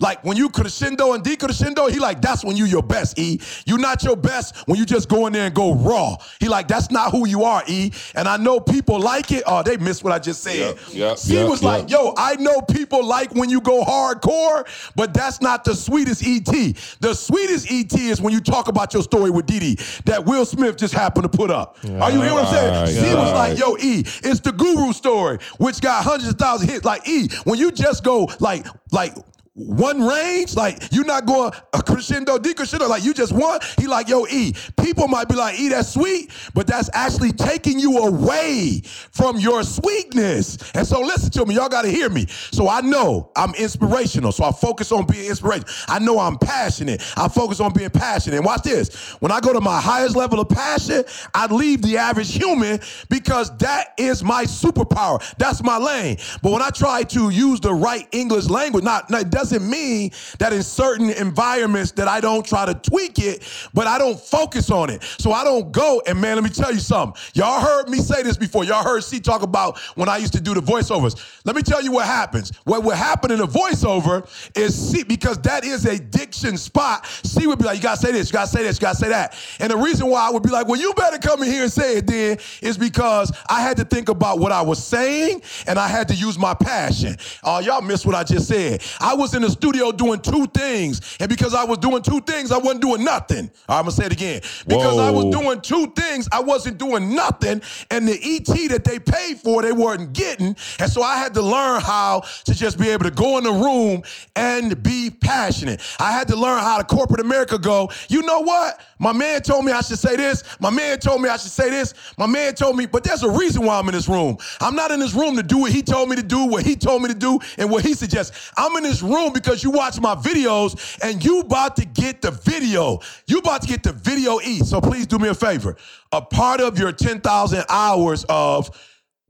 like when you crescendo and decrescendo, he like, that's when you your best, E. You not your best when you just go in there and go raw. He like, that's not who you are, E. And I know people like it. Oh, they missed what I just said. Yep, yep, was like, yo, I know people like when you go hardcore, but that's not the sweetest ET. The sweetest ET is when you talk about your story with Didi that Will Smith just happened to put up. Are you hearing what I'm saying? Right, C was right. like, yo, E, it's the guru story, which got hundreds of thousands of hits. Like E, when you just go like, like one range, like you're not going a crescendo, decrescendo, like you just want. He like, yo, E. People might be like, E, that's sweet, but that's actually taking you away from your sweetness. And so listen to me, y'all gotta hear me. So I know I'm inspirational, so I focus on being inspirational. I know I'm passionate. I focus on being passionate. And watch this. When I go to my highest level of passion, I leave the average human because that is my superpower. That's my lane. But when I try to use the right English language, not, not doesn't mean that in certain environments that I don't try to tweak it, but I don't focus on it. So I don't go and man, let me tell you something. Y'all heard me say this before. Y'all heard C talk about when I used to do the voiceovers. Let me tell you what happens. What would happen in a voiceover is C because that is a diction spot. C would be like, you gotta say this, you gotta say this, you gotta say that. And the reason why I would be like, well, you better come in here and say it then is because I had to think about what I was saying and I had to use my passion. Oh, y'all missed what I just said. I was in the studio doing two things, and because I was doing two things, I wasn't doing nothing. I'm gonna say it again. Because I was doing two things, I wasn't doing nothing, and the ET that they paid for, they weren't getting. And so I had to learn how to just be able to go in the room and be passionate. I had to learn how to corporate America go, you know what? My man told me I should say this. My man told me I should say this. My man told me, but there's a reason why I'm in this room. I'm not in this room to do what he told me to do, what he told me to do, and what he suggests. I'm in this room because you watch my videos and you about to get the video. You about to get the video E. So please do me a favor. A part of your 10,000 hours of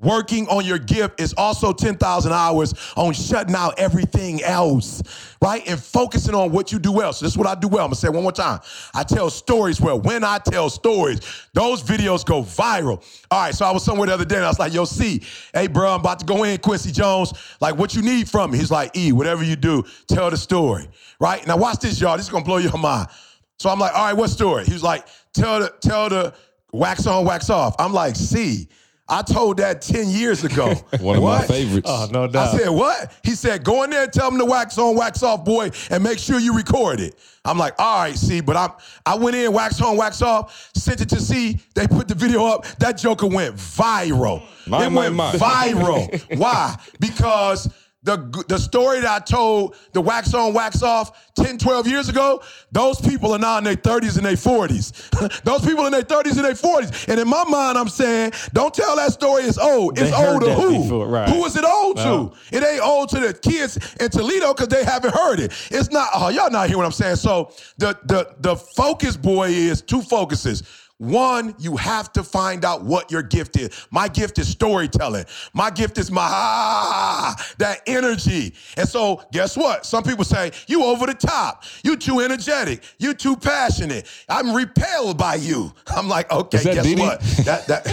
Working on your gift is also 10,000 hours on shutting out everything else, right? And focusing on what you do well. So this is what I do well. I'm gonna say one more time. I tell stories well. When I tell stories, those videos go viral. All right, so I was somewhere the other day and I was like, yo, see, hey, bro, I'm about to go in, Quincy Jones. Like, what you need from me? He's like, E, whatever you do, tell the story, right? Now watch this, y'all. This is gonna blow your mind. So I'm like, all right, what story? He was like, tell the, tell the wax on, wax off. I'm like, C, I told that 10 years ago. One of my favorites. Oh, no doubt. I said, what? He said, go in there and tell them to wax on, wax off, boy, and make sure you record it. I'm like, all right, see, but I'm I went in, wax on, wax off, sent it to see. They put the video up. That joker went viral. My, it my, went my. viral. Why? Because the, the story that I told, the wax on, wax off 10, 12 years ago, those people are now in their 30s and their 40s. those people in their 30s and their 40s. And in my mind, I'm saying, don't tell that story it's old. It's They old to who? before, right. Who is it old to? It ain't old to the kids in Toledo because they haven't heard it. It's not, oh, y'all not hear what I'm saying. So the the the focus boy is two focuses. One, you have to find out what your gift is. My gift is storytelling. My gift is my ah, that energy. And so, guess what? Some people say, you over the top. You too energetic. You too passionate. I'm repelled by you. I'm like, okay, guess Diddy? what? That, that,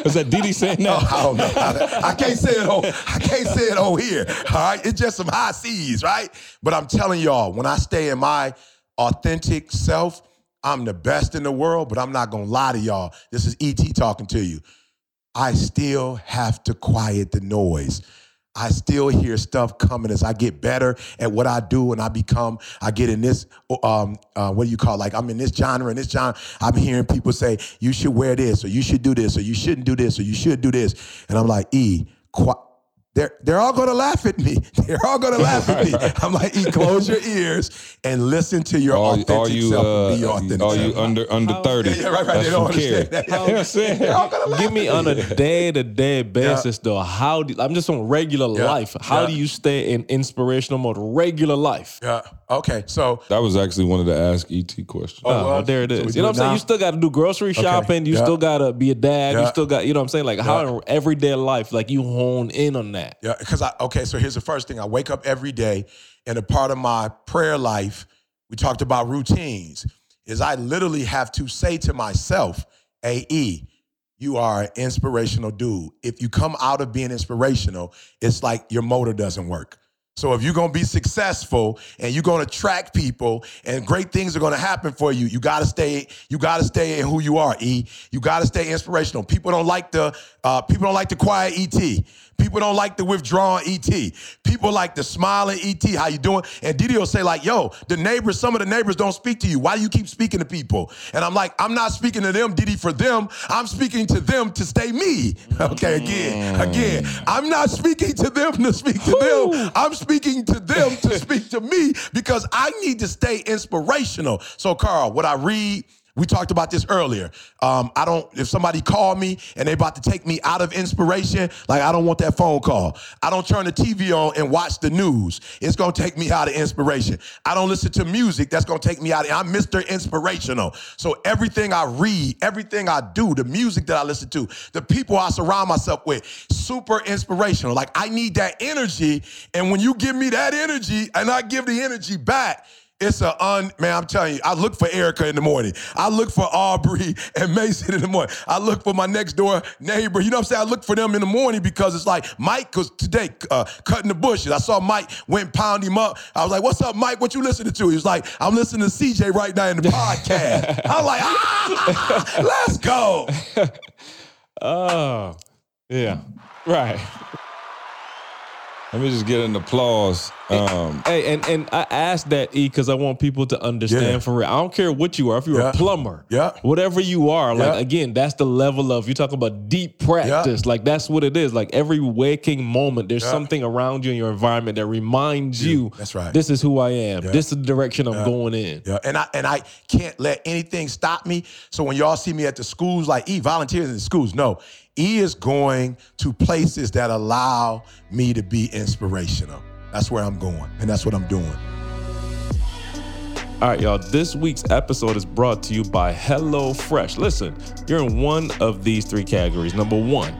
Is that Diddy saying that? I don't know. I can't say it on. I can't say it on here. All right, it's just some high seas, right? But I'm telling y'all, when I stay in my authentic self, I'm the best in the world. But I'm not gonna lie to y'all. This is ET talking to you. I still have to quiet the noise. I still hear stuff coming as I get better at what I do and I become, I get in this, um, uh, what do you call it? like I'm in this genre and this genre. I'm hearing people say, you should wear this or you should do this or you shouldn't do this or you should do this. And I'm like, E, qui- they're, they're all gonna laugh at me. They're all gonna laugh at me. I'm like, E, close your ears and listen to your Are, authentic are you self. uh, and be authentic. are you self. under under thirty? Yeah, right, right. That's They don't from care. that. You know what I'm saying? They're all gonna laugh Give me at on a day to day basis though. How do I'm just on regular Yeah. life? How Yeah. do you stay in inspirational mode? Regular life. Yeah. Okay. So That was actually one of the Ask ET questions. Oh, Oh, well, there it is. so we is. do You know what I'm saying? You still got to do grocery shopping. You Yeah. still got to be a dad. Yeah. You still got, you know what I'm saying? Like how in everyday life, like you hone in on that. Yeah, because I okay, so here's the first thing. I wake up every day, and a part of my prayer life, we talked about routines, is I literally have to say to myself, AE, you are an inspirational dude. If you come out of being inspirational, it's like your motor doesn't work. So if you're gonna be successful and you're gonna attract people and great things are gonna happen for you, you gotta stay, you gotta stay in who you are, E. You gotta stay inspirational. People don't like the uh, people don't like the quiet ET. People don't like the withdrawn ET. People like the smiling ET. How you doing? And Didi will say like, "Yo, the neighbors. Some of the neighbors don't speak to you. Why do you keep speaking to people?" And I'm like, "I'm not speaking to them, Didi, for them. I'm speaking to them to stay me." Okay, again, again. I'm not speaking to them to speak to them. I'm speaking to them to speak to me because I need to stay inspirational. So, Carl, what I read. We talked about this earlier. Um, I don't. If somebody call me and they about to take me out of inspiration, like I don't want that phone call. I don't turn the TV on and watch the news. It's gonna take me out of inspiration. I don't listen to music. That's gonna take me out. Of, I'm Mr. Inspirational. So everything I read, everything I do, the music that I listen to, the people I surround myself with, super inspirational. Like I need that energy, and when you give me that energy, and I give the energy back. It's a un man. I'm telling you, I look for Erica in the morning. I look for Aubrey and Mason in the morning. I look for my next door neighbor. You know what I'm saying? I look for them in the morning because it's like Mike. Because today, uh, cutting the bushes, I saw Mike went pound him up. I was like, "What's up, Mike? What you listening to?" He was like, "I'm listening to CJ right now in the podcast." I'm like, "Ah, let's go." Oh, yeah. Right. Let me just get an applause. Um, Hey, and and I asked that E because I want people to understand Yeah. for real. I don't care what you are. If you're Yeah. a plumber, Yeah. whatever you are, like Yeah. again, that's the level of you talk about deep practice. Like that's what it is. Like every waking moment, there's something around you in your environment that reminds you. That's right. This is who I am. This is the direction I'm going in. Yeah, and I and I can't let anything stop me. So when y'all see me at the schools, like E volunteers in the schools, no, E is going to places that allow me to be inspirational. That's where I'm going, and that's what I'm doing. All right, y'all. This week's episode is brought to you by HelloFresh. Listen, you're in one of these three categories. Number one,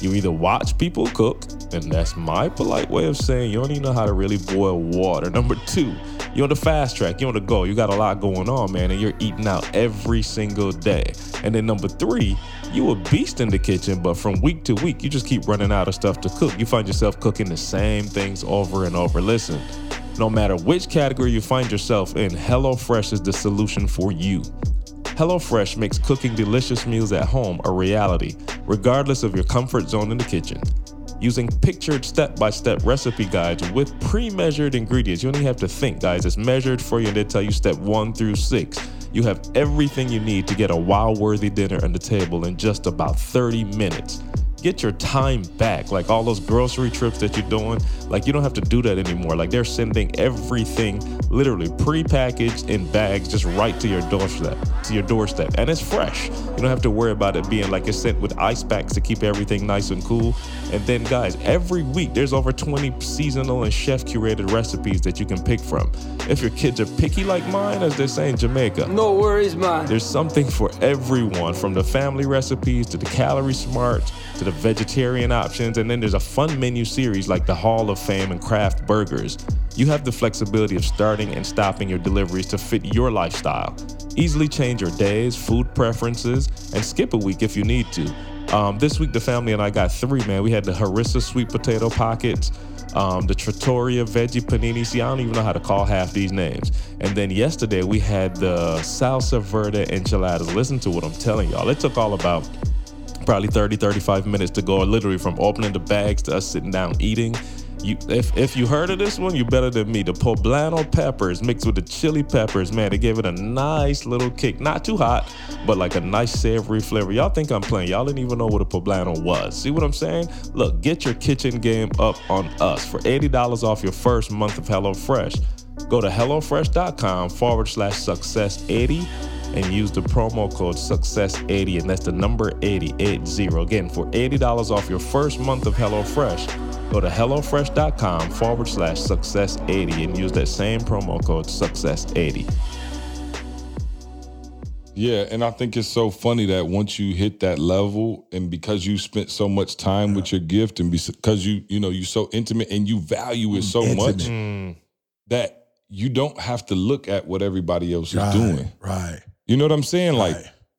you either watch people cook, and that's my polite way of saying you don't even know how to really boil water. Number two, you're on the fast track, you're on the go, you got a lot going on, man, and you're eating out every single day. And then number three, you a beast in the kitchen, but from week to week, you just keep running out of stuff to cook. You find yourself cooking the same things over and over. Listen, no matter which category you find yourself in, HelloFresh is the solution for you. HelloFresh makes cooking delicious meals at home a reality, regardless of your comfort zone in the kitchen. Using pictured step by step recipe guides with pre measured ingredients, you don't have to think, guys. It's measured for you and they tell you step one through six. You have everything you need to get a wow worthy dinner on the table in just about 30 minutes. Get your time back. Like all those grocery trips that you're doing, like you don't have to do that anymore. Like they're sending everything literally pre-packaged in bags just right to your doorstep, to your doorstep. And it's fresh. You don't have to worry about it being like it's sent with ice packs to keep everything nice and cool. And then guys, every week there's over 20 seasonal and chef curated recipes that you can pick from. If your kids are picky like mine, as they say in Jamaica, No worries, man. there's something for everyone, from the family recipes to the calorie smart to the vegetarian options, and then there's a fun menu series like the Hall of Fame and Craft Burgers. You have the flexibility of starting and stopping your deliveries to fit your lifestyle. Easily change your days, food preferences, and skip a week if you need to. Um, this week, the family and I got three, man. We had the harissa sweet potato pockets, um, the trattoria veggie panini. See, I don't even know how to call half these names. And then yesterday, we had the salsa verde enchiladas. Listen to what I'm telling y'all. It took all about probably 30, 35 minutes to go, literally from opening the bags to us sitting down eating. You, if if you heard of this one, you're better than me. The poblano peppers mixed with the chili peppers, man, they gave it a nice little kick. Not too hot, but like a nice savory flavor. Y'all think I'm playing? Y'all didn't even know what a poblano was. See what I'm saying? Look, get your kitchen game up on us for eighty dollars off your first month of HelloFresh. Go to hellofresh.com forward slash success eighty and use the promo code success80 and that's the number 80 80 again for $80 off your first month of HelloFresh go to hellofresh.com forward slash success80 and use that same promo code success80 Yeah, and I think it's so funny that once you hit that level, and because you spent so much time with your gift, and because you you know you're so intimate and you value it so much Intimate. that you don't have to look at what everybody else is doing. right. You know what I'm saying? Like,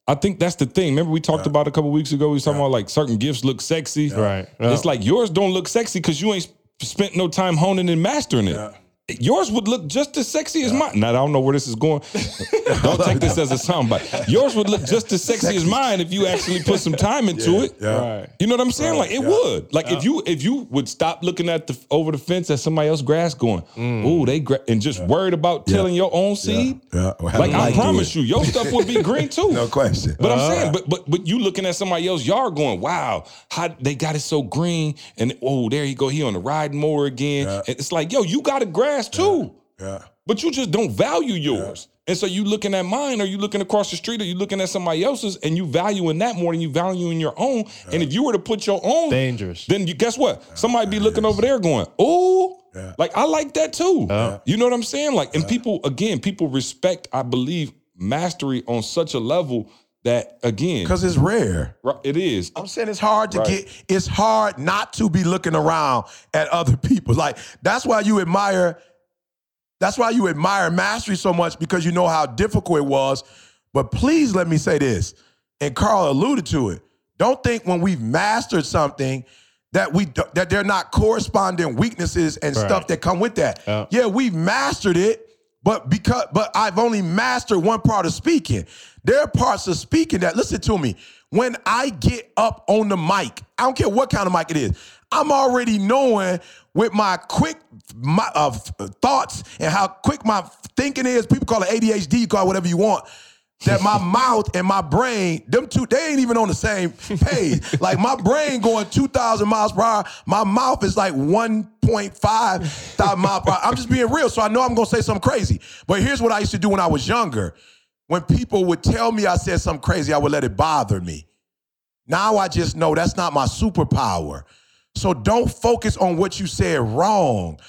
I think that's the thing. Remember we talked about a couple weeks ago. We was talking about like certain gifts look sexy. Right. It's like yours don't look sexy because you ain't spent no time honing and mastering it. Yeah. yours would look just as sexy as mine. Now I don't know where this is going. don't take this as a soundbite. Yours would look just as sexy, as mine if you actually put some time into it. Yeah. Right. You know what I'm saying? Like it would. Like if you if you would stop looking at the over the fence at somebody else's grass, going, Mm. "Ooh, they gra-, and just worried about tilling your own seed. Yeah. Like I promise you, your stuff would be green too. No question. But I'm saying, but but but you looking at somebody else's yard, going, "Wow, how they got it so green?" And oh, there you go, he on the riding mower again. And it's like, yo, you got a grass too, yeah. but you just don't value yours. And so you looking at mine, or you looking across the street, or you looking at somebody else's, and you valuing that more than you valuing your own. And if you were to put your own, Dangerous. then you guess what? Somebody be looking over there, going, "Oh." Yeah. Like I like that too. You know what I'm saying? Like, and people again, people respect, I believe, mastery on such a level that again, Because it's rare. It is. I'm saying it's hard to Right. get, it's hard not to be looking around at other people. Like, that's why you admire, that's why you admire mastery so much because you know how difficult it was. But please let me say this, and Carl alluded to it. Don't think when we've mastered something that we that they're not corresponding weaknesses and stuff that come with that. Yeah, we've mastered it, but because but I've only mastered one part of speaking. There are parts of speaking that listen to me. When I get up on the mic, I don't care what kind of mic it is. I'm already knowing with my quick my, uh, thoughts and how quick my thinking is. People call it ADHD, call it whatever you want. That my mouth and my brain, them two, they ain't even on the same page. like my brain going 2,000 miles per hour, my mouth is like 1.5 thousand miles per hour. I'm just being real, so I know I'm gonna say something crazy. But here's what I used to do when I was younger. When people would tell me I said something crazy, I would let it bother me. Now I just know that's not my superpower. So don't focus on what you said wrong.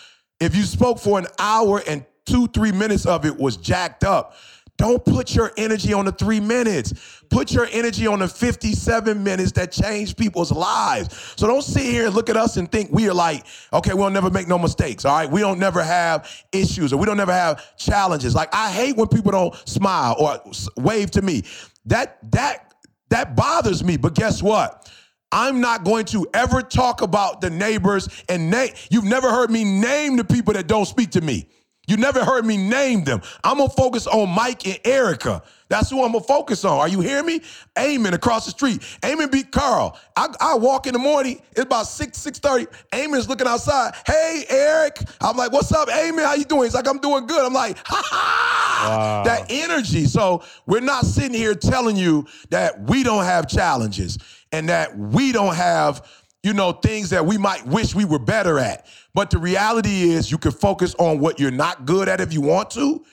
If you spoke for an hour and two, three minutes of it was jacked up, don't put your energy on the three minutes. Put your energy on the 57 minutes that change people's lives. So don't sit here and look at us and think we are like, okay, we'll never make no mistakes. All right. We don't never have issues or we don't never have challenges. Like I hate when people don't smile or wave to me. That that that bothers me. But guess what? I'm not going to ever talk about the neighbors and name. You've never heard me name the people that don't speak to me. You never heard me name them. I'm gonna focus on Mike and Erica. That's who I'm gonna focus on. Are you hearing me? Eamon across the street. Eamon beat Carl. I, I walk in the morning. It's about six six thirty. Eamon's looking outside. Hey Eric. I'm like, what's up, Eamon? How you doing? He's like, I'm doing good. I'm like, ha ha. That energy. So we're not sitting here telling you that we don't have challenges and that we don't have you know, things that we might wish we were better at. But the reality is, you can focus on what you're not good at if you want to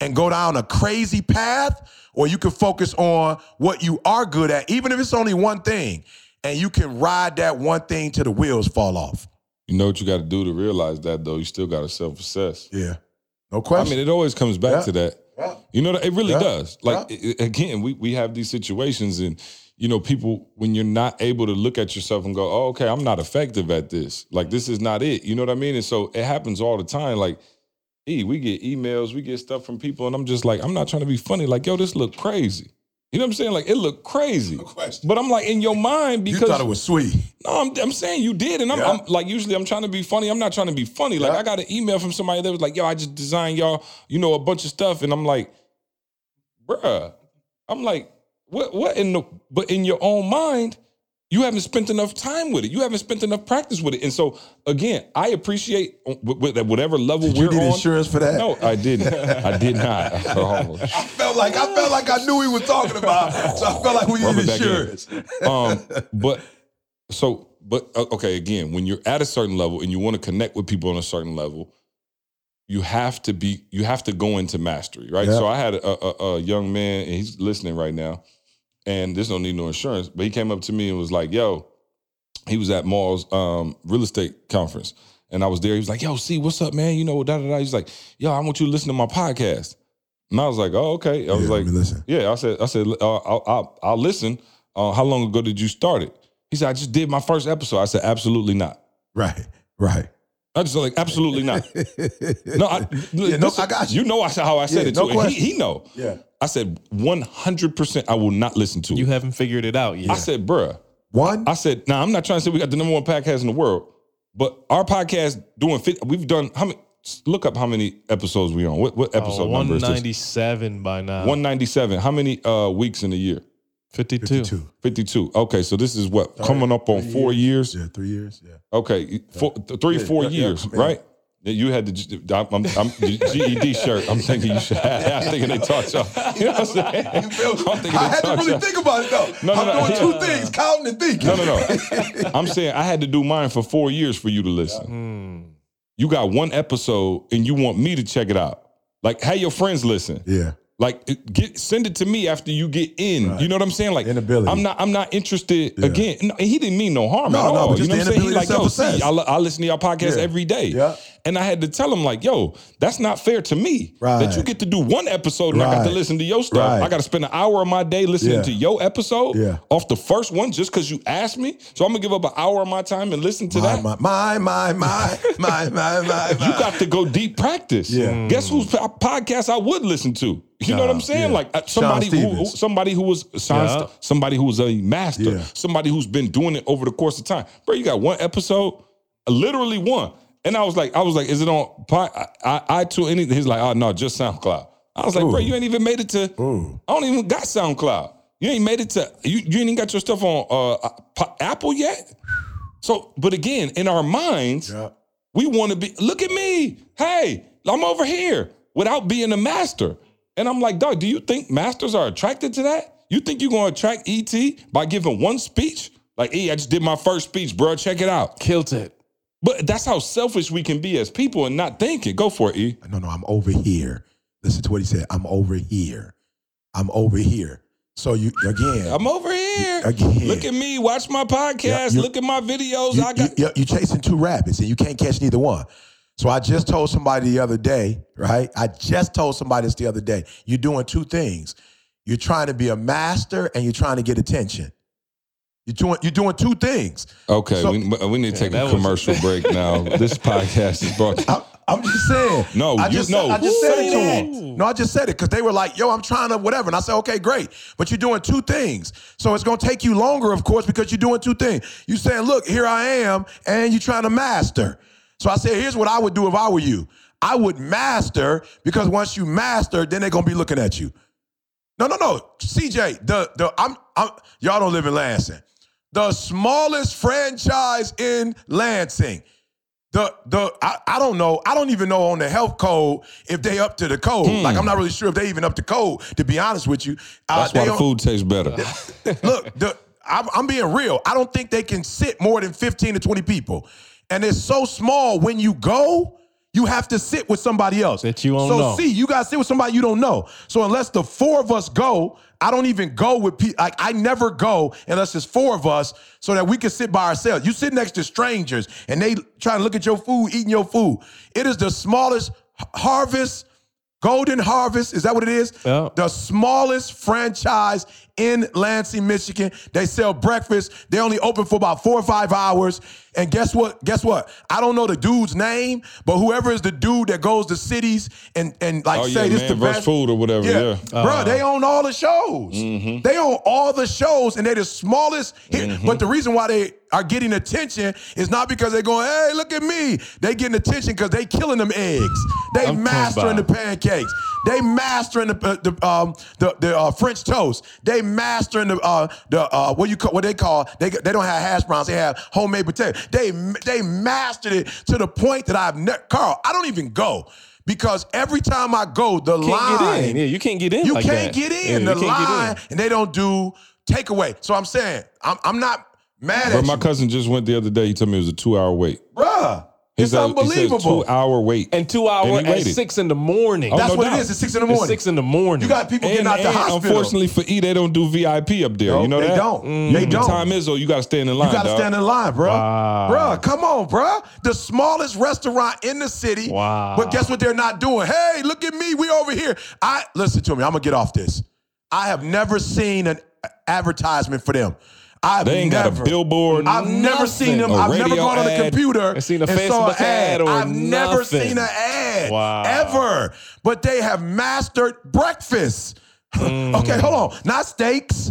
and go down a crazy path, or you can focus on what you are good at, even if it's only one thing, and you can ride that one thing till the wheels fall off. You know what you got to do to realize that, though. You still got to self assess. Yeah. No question. I mean, it always comes back Yeah. to that. Yeah. You know, it really Yeah. does. Like i- i- again, we we have these situations, and you know, people when you're not able to look at yourself and go, "Oh, okay, I'm not effective at this. Like this is not it." You know what I mean? And so it happens all the time. Like, e, we get emails, we get stuff from people, and I'm just like, I'm not trying to be funny. Like, yo, this look crazy. You know what I'm saying? Like, it looked crazy. question. But I'm like in your mind because you thought it was sweet. no, I'm, I'm saying you did, and I'm, Yeah. I'm like usually I'm trying to be funny. I'm not trying to be funny. Like Yeah. I got an email from somebody that was like, "Yo, I just designed y'all, you know, a bunch of stuff," and I'm like, "Bruh," I'm like, "What? What in the?" But in your own mind, you haven't spent enough time with it. You haven't spent enough practice with it, and so again, I appreciate uh, with whatever level Did we're you need on. insurance for that? No, I didn't. I did not. Oh, I felt like I felt like I knew he was talking about, so I felt like we Rub needed it back in. insurance. um, but so, but uh, okay, again, when you're at a certain level and you want to connect with people on a certain level, you have to be, you have to go into mastery, right? Yeah. So I had a, a, a young man, and he's listening right now, and this don't need no insurance, but he came up to me and was like, "Yo," he was at Mall's um, real estate conference, and I was there. He was like, "Yo, see, what's up, man? You know, da da da." He's like, "Yo, I want you to listen to my podcast," and I was like, "Oh, okay." I was Yeah, like, listen. yeah, I said, I said, uh, I'll, I'll, I'll listen. Uh, how long ago did you start it? He said, I just did my first episode. I said, absolutely not. Right, right. I just like, absolutely not. No, I, Yeah, no, I got you. You know I said how I said Yeah, it no too. he, he know. Yeah. I said 100% I will not listen to You haven't figured it out yet. I said, bruh. One, I said, now I'm not trying to say we got the number one podcast in the world, but our podcast doing fit, we've done how many look up how many episodes we on. What what episode Oh, number is this? 197 by now. 197. How many uh weeks in a year? 52. 52. 52. Okay, so this is what coming up on four years. Yeah, three years. Yeah. Okay, four, three, Yeah, four yeah, years, yeah. right? Yeah, You had the G- I'm, I'm, I'm GED shirt. I'm thinking you should. Have, I'm thinking they taught y'all. You know what I'm saying? I'm thinking I had to really y'all. think about it though. No, no, I'm no, doing yeah. two things: counting and thinking. No, no, no. I'm saying I had to do mine for four years for you to listen. Hmm. You got one episode and you want me to check it out. Like, have your friends listen. Yeah. Like, uh, get send it to me after you get in. Right. You know what I'm saying? Like, Inability. I'm not. I'm not interested. Yeah. Again, no, he didn't mean no harm No, at no, all. but you know what I'm saying? He like, yo, see. I, I listen to y'all podcast Yeah. every day. Yeah. And I had to tell him like, yo, that's not fair to me. Right. That you get to do one episode and I got to listen to your stuff. Right. I got to spend an hour of my day listening Yeah. to your episode Yeah. off the first one just because you asked me. So I'm gonna give up an hour of my time and listen to My, that. my, my, my, my, my, my, my, You got to go deep practice. Yeah. Guess whose podcast I would listen to? You know what I'm saying? yeah. Like uh, somebody who, who- somebody who was Yeah. Somebody who was a master, Yeah. somebody who's been doing it over the course of time. Bro, you got one episode, literally one. And I was like, I was like, is it on I, I, iTunes? Anything? He's like, oh no, just SoundCloud. I was like, bro, you ain't even made it to. Ooh. I don't even got SoundCloud. You ain't made it to. You, you ain't even got your stuff on uh, Apple yet. So, but again, in our minds, Yeah. we want to be, look at me. Hey, I'm over here without being a master. And I'm like, dog, do you think masters are attracted to that? You think you're going to attract ET by giving one speech? Like, E, I just did my first speech, bro. Check it out. Killed it. But that's how selfish we can be as people and not thinking. Go for it, E. No, no, I'm over here. Listen to what he said. I'm over here. I'm over here. So you again. I'm over here. Again. Look at me. Watch my podcast. Yeah, look at my videos. you, I got. you, you chasing two rabbits and you can't catch neither one. So I just told somebody the other day, right? I just told somebody this the other day. You're doing two things. You're trying to be a master and you're trying to get attention. You're doing you're doing two things. okay, So- we, we need to take that a was- commercial break now. This podcast is brought. I, I'm just saying. No, I you- just, no. I just said it to said them. No, I just said it because they were like, "Yo, I'm trying to whatever," and I said, "Okay, great." But you're doing two things, so it's gonna take you longer, of course, because you're doing two things. You're saying, "Look, here I am," and you're trying to master. So I said, "Here's what I would do if I were you. I would master because once you master, then they're gonna be looking at you." No, no, no. CJ, the the I'm, I'm y'all don't live in Lansing. The smallest franchise in Lansing. The the I, I don't know. I don't even know on the health code if they up to the code. Like I'm not really sure if they even up to code. To be honest with you, Uh, That's why the food tastes better. Look, the, I'm, I'm being real. I don't think they can sit more than 15 to 20 people, and it's so small. When you go, you have to sit with somebody else That you don't so know. see, you got to sit with somebody you don't know. So unless the four of us go, I don't even go with people. Like I never go unless it's four of us, so that we can sit by ourselves. You sit next to strangers, and they try to look at your food, eating your food. It is the smallest harvest. Golden Harvest, is that what it is? Yeah. The smallest franchise in Lansing, Michigan. They sell breakfast. They only open for about four or five hours. And guess what? Guess what? I don't know the dude's name, but whoever is the dude that goes to cities and and like Oh, say yeah, this man the best food or whatever, yeah. bro, they own all the shows. Mm-hmm. They own all the shows, and they're the smallest. Here. Mm-hmm. But the reason why they are getting attention is not because they're going, "Hey, look at me." They getting attention because they killing them eggs. They I'm mastering the pancakes. They mastering the uh, the um the, the uh, French toast. They mastering the uh the uh what you call what they call they they don't have hash browns. They have homemade potato. They they mastered it to the point that I've never. Carl, I don't even go. Because every time I go, the Can't line get in. Yeah, you can't get in. you like can't that. get in you the can't in. line, and they don't do takeaway. So I'm saying I'm I'm not mad But my you, cousin just went the other day. He told me it was a two hour wait. bruh. He It's said- he said unbelievable. two hour wait. And two hours And at six in the morning. Oh, That's no what doubt. it is. It's six in the It's morning. six in the morning. you got people And, getting out the and hospital. unfortunately for E, they don't do VIP up there. No, you know they that? don't. You They know don't. The time is though. You got to stand in line. You got to stand in line, bro. Wow. Bruh, come on, bro. The smallest restaurant in the city. Wow. But guess what they're not doing? Hey, look at me. We over here. I listen to me. I'm gonna get off this. I have never seen an advertisement for them. I've They ain't never, got a billboard. I've never seen them. I've never gone on the computer And seen a saw an ad or I've never seen an ad Wow. ever. But they have mastered breakfast. Mm. okay, hold on. Not steaks.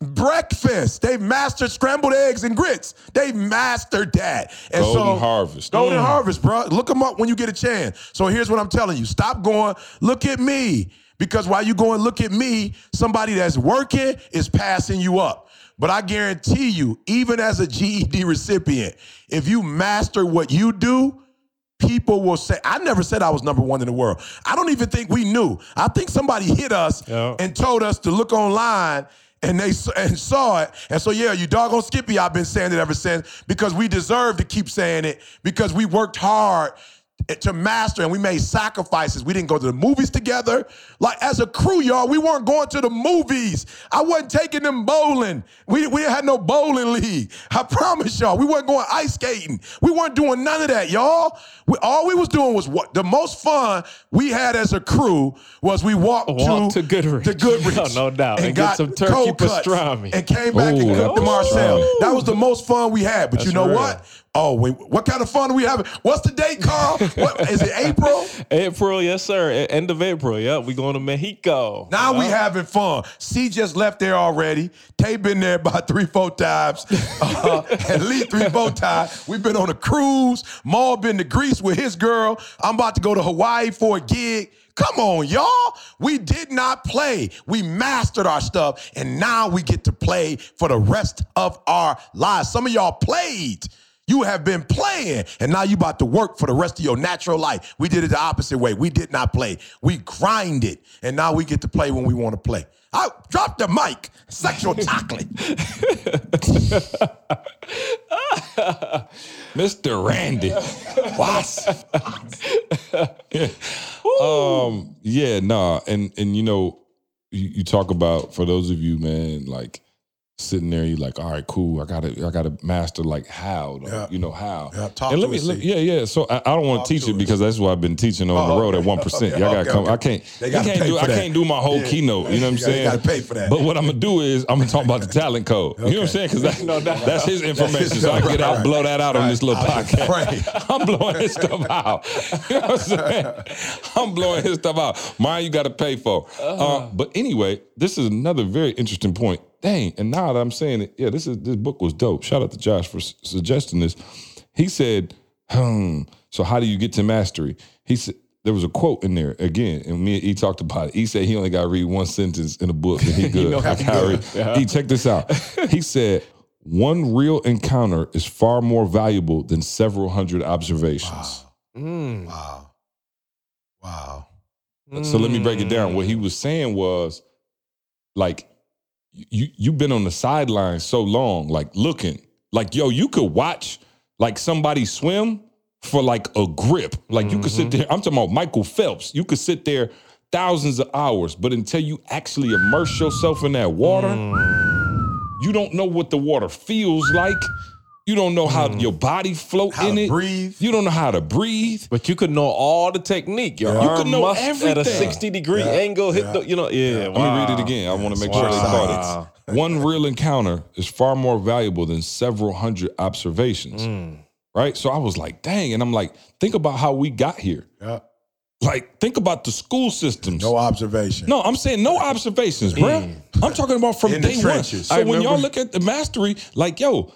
breakfast. They've mastered scrambled eggs and grits. They've mastered that. And Golden so, Harvest. Golden Harvest, bro. Look them up when you get a chance. So here's what I'm telling you. Stop going, look at me. Because while you going, look at me, somebody that's working is passing you up. But I guarantee you, even as a GED recipient, if you master what you do, people will say, I never said I was number one in the world. I don't even think we knew. I think somebody hit us Yeah. and told us to look online and they and saw it. And so, yeah, you doggone Skippy, I've been saying it ever since because we deserve to keep saying it because we worked hard to master and we made sacrifices. We didn't go to the movies together. Like as a crew, y'all, we weren't going to the movies. I wasn't taking them bowling. We, we didn't have no bowling league. I promise y'all, we weren't going ice skating. We weren't doing none of that, y'all. We, all we was doing was what the most fun we had as a crew was we walked, Walk to, to Goodrich. to Goodrich. No, no doubt. And get some turkey pastrami. And came back and cooked them ourselves. That was the most fun we had. But you know real. what? Oh, we, what kind of fun are we having? What's the date, Carl? what is it? April? April, yes, sir. End of April. Yeah, we going to Mexico. Now we having fun. C just left there already. Tay been there about three, four times. Uh, at least three, four times. We've been on a cruise. Maul been to Greece with his girl. I'm about to go to Hawaii for a gig. Come on, y'all. We did not play. We mastered our stuff, and now we get to play for the rest of our lives. Some of y'all played. You have been playing, and now you about to work for the rest of your natural life. We did it the opposite way. We did not play. We grinded, and now we get to play when we want to play. I drop the mic. Sexual chocolate. Mr. Randy. What? um, yeah, nah, and and you know, you, you talk about for those of you, man, like sitting there, you're like, all right, cool. I gotta, I gotta master like how, though, Yeah. you know how. Yeah, talk and let to me, let- yeah, yeah. So I, I don't want to teach to it because that's what I've been teaching on Oh, the road okay. at one percent. Okay, Y'all gotta okay, come. okay. I can't. They gotta can't pay do. for I that. can't do my whole Yeah. keynote. You know what I'm saying? you gotta pay for that. But what I'm gonna do is I'm gonna talk about the talent code. You know what I'm saying? Because that, that's his information. So I get out, Right, blow that out on this little podcast. I'm blowing his stuff out. You know what I'm saying? I'm blowing his stuff out. Mine you got to pay for. Uh, but anyway, this is another very interesting point. Dang, and now that I'm saying it, yeah, this is this book was dope. Shout out to Josh for s- suggesting this. He said, "Hmm. So how do you get to mastery?" He said. There was a quote in there again, and me he talked about it. He said he only got to read one sentence in a book, and he good. know how I to can't do read. it. He check this out. He said, "One real encounter is far more valuable than several hundred observations." Mm. Wow. Wow. So let me break it down. Mm. What he was saying was, like, you you've been on the sidelines so long, like looking, like yo, you could watch like somebody swim for like a grip. Like you could sit Mm-hmm. there. I'm talking about Michael Phelps. You could sit there thousands of hours, but until you actually immerse yourself in that water, Mm. you don't know what the water feels like. You don't know how Mm. your body float How in to it. breathe. You don't know how to breathe. But you could know all the technique. Your Yeah. You arm could know must at a everything. 60 degree Yeah. angle hit Yeah. the, you know, yeah. Let me read it again. I want to make sure they caught it. One real encounter is far more valuable than several hundred observations. Mm. Right? So I was like, dang. And I'm like, think about how we got here. Yeah. Like, think about the school systems. No observation. No, I'm saying no observations, bruh. I'm talking about from In day one. So I when y'all look at the mastery, like, yo, like,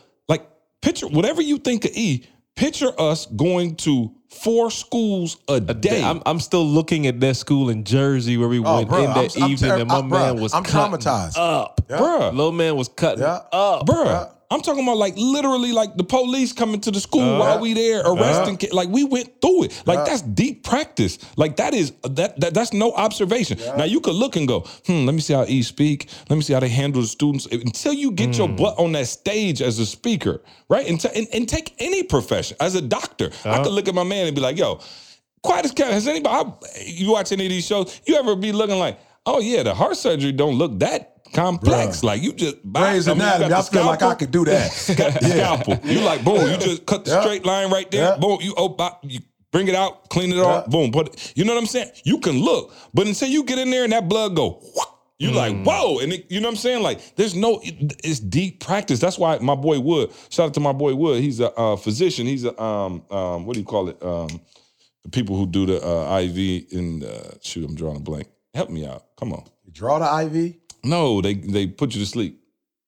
picture whatever you think of E, picture us going to four schools a, day. I'm, I'm still looking at that school in Jersey where we Oh, went bro, in that I'm- I'm evening ter- and my uh, I'm- bro, man was I'm cutting traumatized. up. bruh. Little man was cutting Yeah. up. Bruh, Yeah. I'm talking about like literally like the police coming to the school uh-huh. while we there uh-huh. arresting kids. Like we went through it. Like uh-huh. that's deep practice. Like that is that, that that's no observation. Now you could look and go, hmm, let me see how E speak. Let me see how they handle the students. Until you get your hmm. butt on that stage as a speaker, right? And, t- and, and take any profession. As a doctor, I could look at my man and be like, yo, quiet as cat. Has anybody I- you watch any of these shows? You ever be looking like, oh yeah, the heart surgery don't look that complex. Like you just Grey's I mean, you got Anatomy. I feel like I could do that. Got the scalpel. You like boom. You just cut the Yeah. straight line right there. Yeah. Boom. You open. You bring it out. Clean it off. Yeah. Boom. But you know what I'm saying. You can look, but until you get in there and that blood go. whoop, You like whoa, and it, you know what I'm saying? Like there's no, it- it's deep practice. That's why my boy Wood. Shout out to my boy Wood. He's a uh, physician. He's a um um what do you call it? Um, the people who do the uh, IV in uh, shoot. I'm drawing a blank. Help me out. Come on. You draw the IV. No, they they put you to sleep.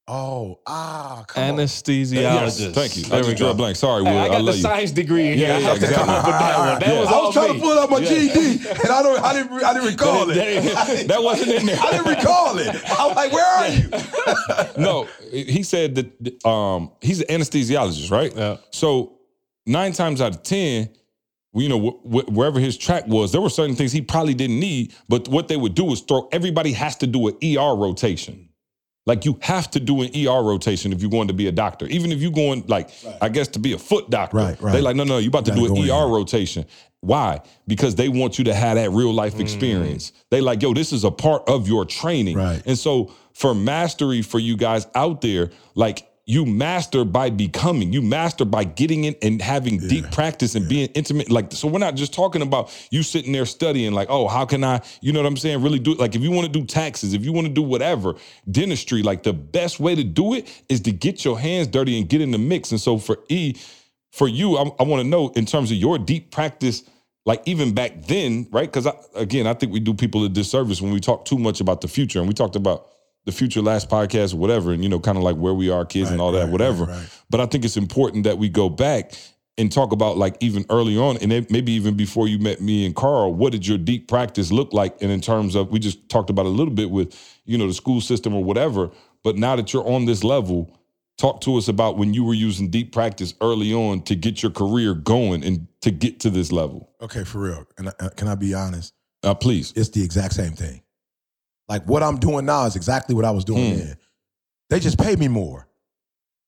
Oh, ah, come on. Anesthesiologist. Yes, thank you. I There we just drew a blank. Sorry, Will. I I, got the love you. science degree in here. Yeah, I yeah, have to come exactly. up with that one. That I was, was trying me. to pull it up my Yeah. GED, and I don't, I didn't, I didn't recall it. That- that wasn't in there. I didn't recall it. I was like, "Where are you?" no, he said that um, he's an anesthesiologist, right? Yeah. So nine times out of ten, you know, wh- wh- wherever his track was, there were certain things he probably didn't need. But what they would do is throw. Everybody has to do an ER rotation. Like you have to do an ER rotation if you're going to be a doctor. Even if you're going, like, I guess to be a foot doctor. Right, right. They like, no, no, you're about to do an ER rotation. Why? Because they want you to have that real life experience. They like, yo, this is a part of your training. Right. And so for mastery for you guys out there, like you master by becoming, you master by getting in and having deep practice and being intimate. Like, so we're not just talking about you sitting there studying, like, oh, how can I, you know what I'm saying? Really do it. Like, if you want to do taxes, if you want to do whatever, dentistry, like the best way to do it is to get your hands dirty and get in the mix. And so for E, for you, I, I want to know in terms of your deep practice, like even back then, right? Because again, I think we do people a disservice when we talk too much about the future. And we talked about the future last podcast or whatever, and you know, kind of like where we are, kids, and Right, all that, right, whatever. right. But I think it's important that we go back and talk about like even early on, and maybe even before you met me and Carl, what did your deep practice look like? And in terms of, we just talked about a little bit with, you know, the school system or whatever. But now that you're on this level, talk to us about when you were using deep practice early on to get your career going and to get to this level. Okay, for real. And uh, can I be honest? Uh, please. It's the exact same thing. Like what I'm doing now is exactly what I was doing Hmm. then. They just pay me more.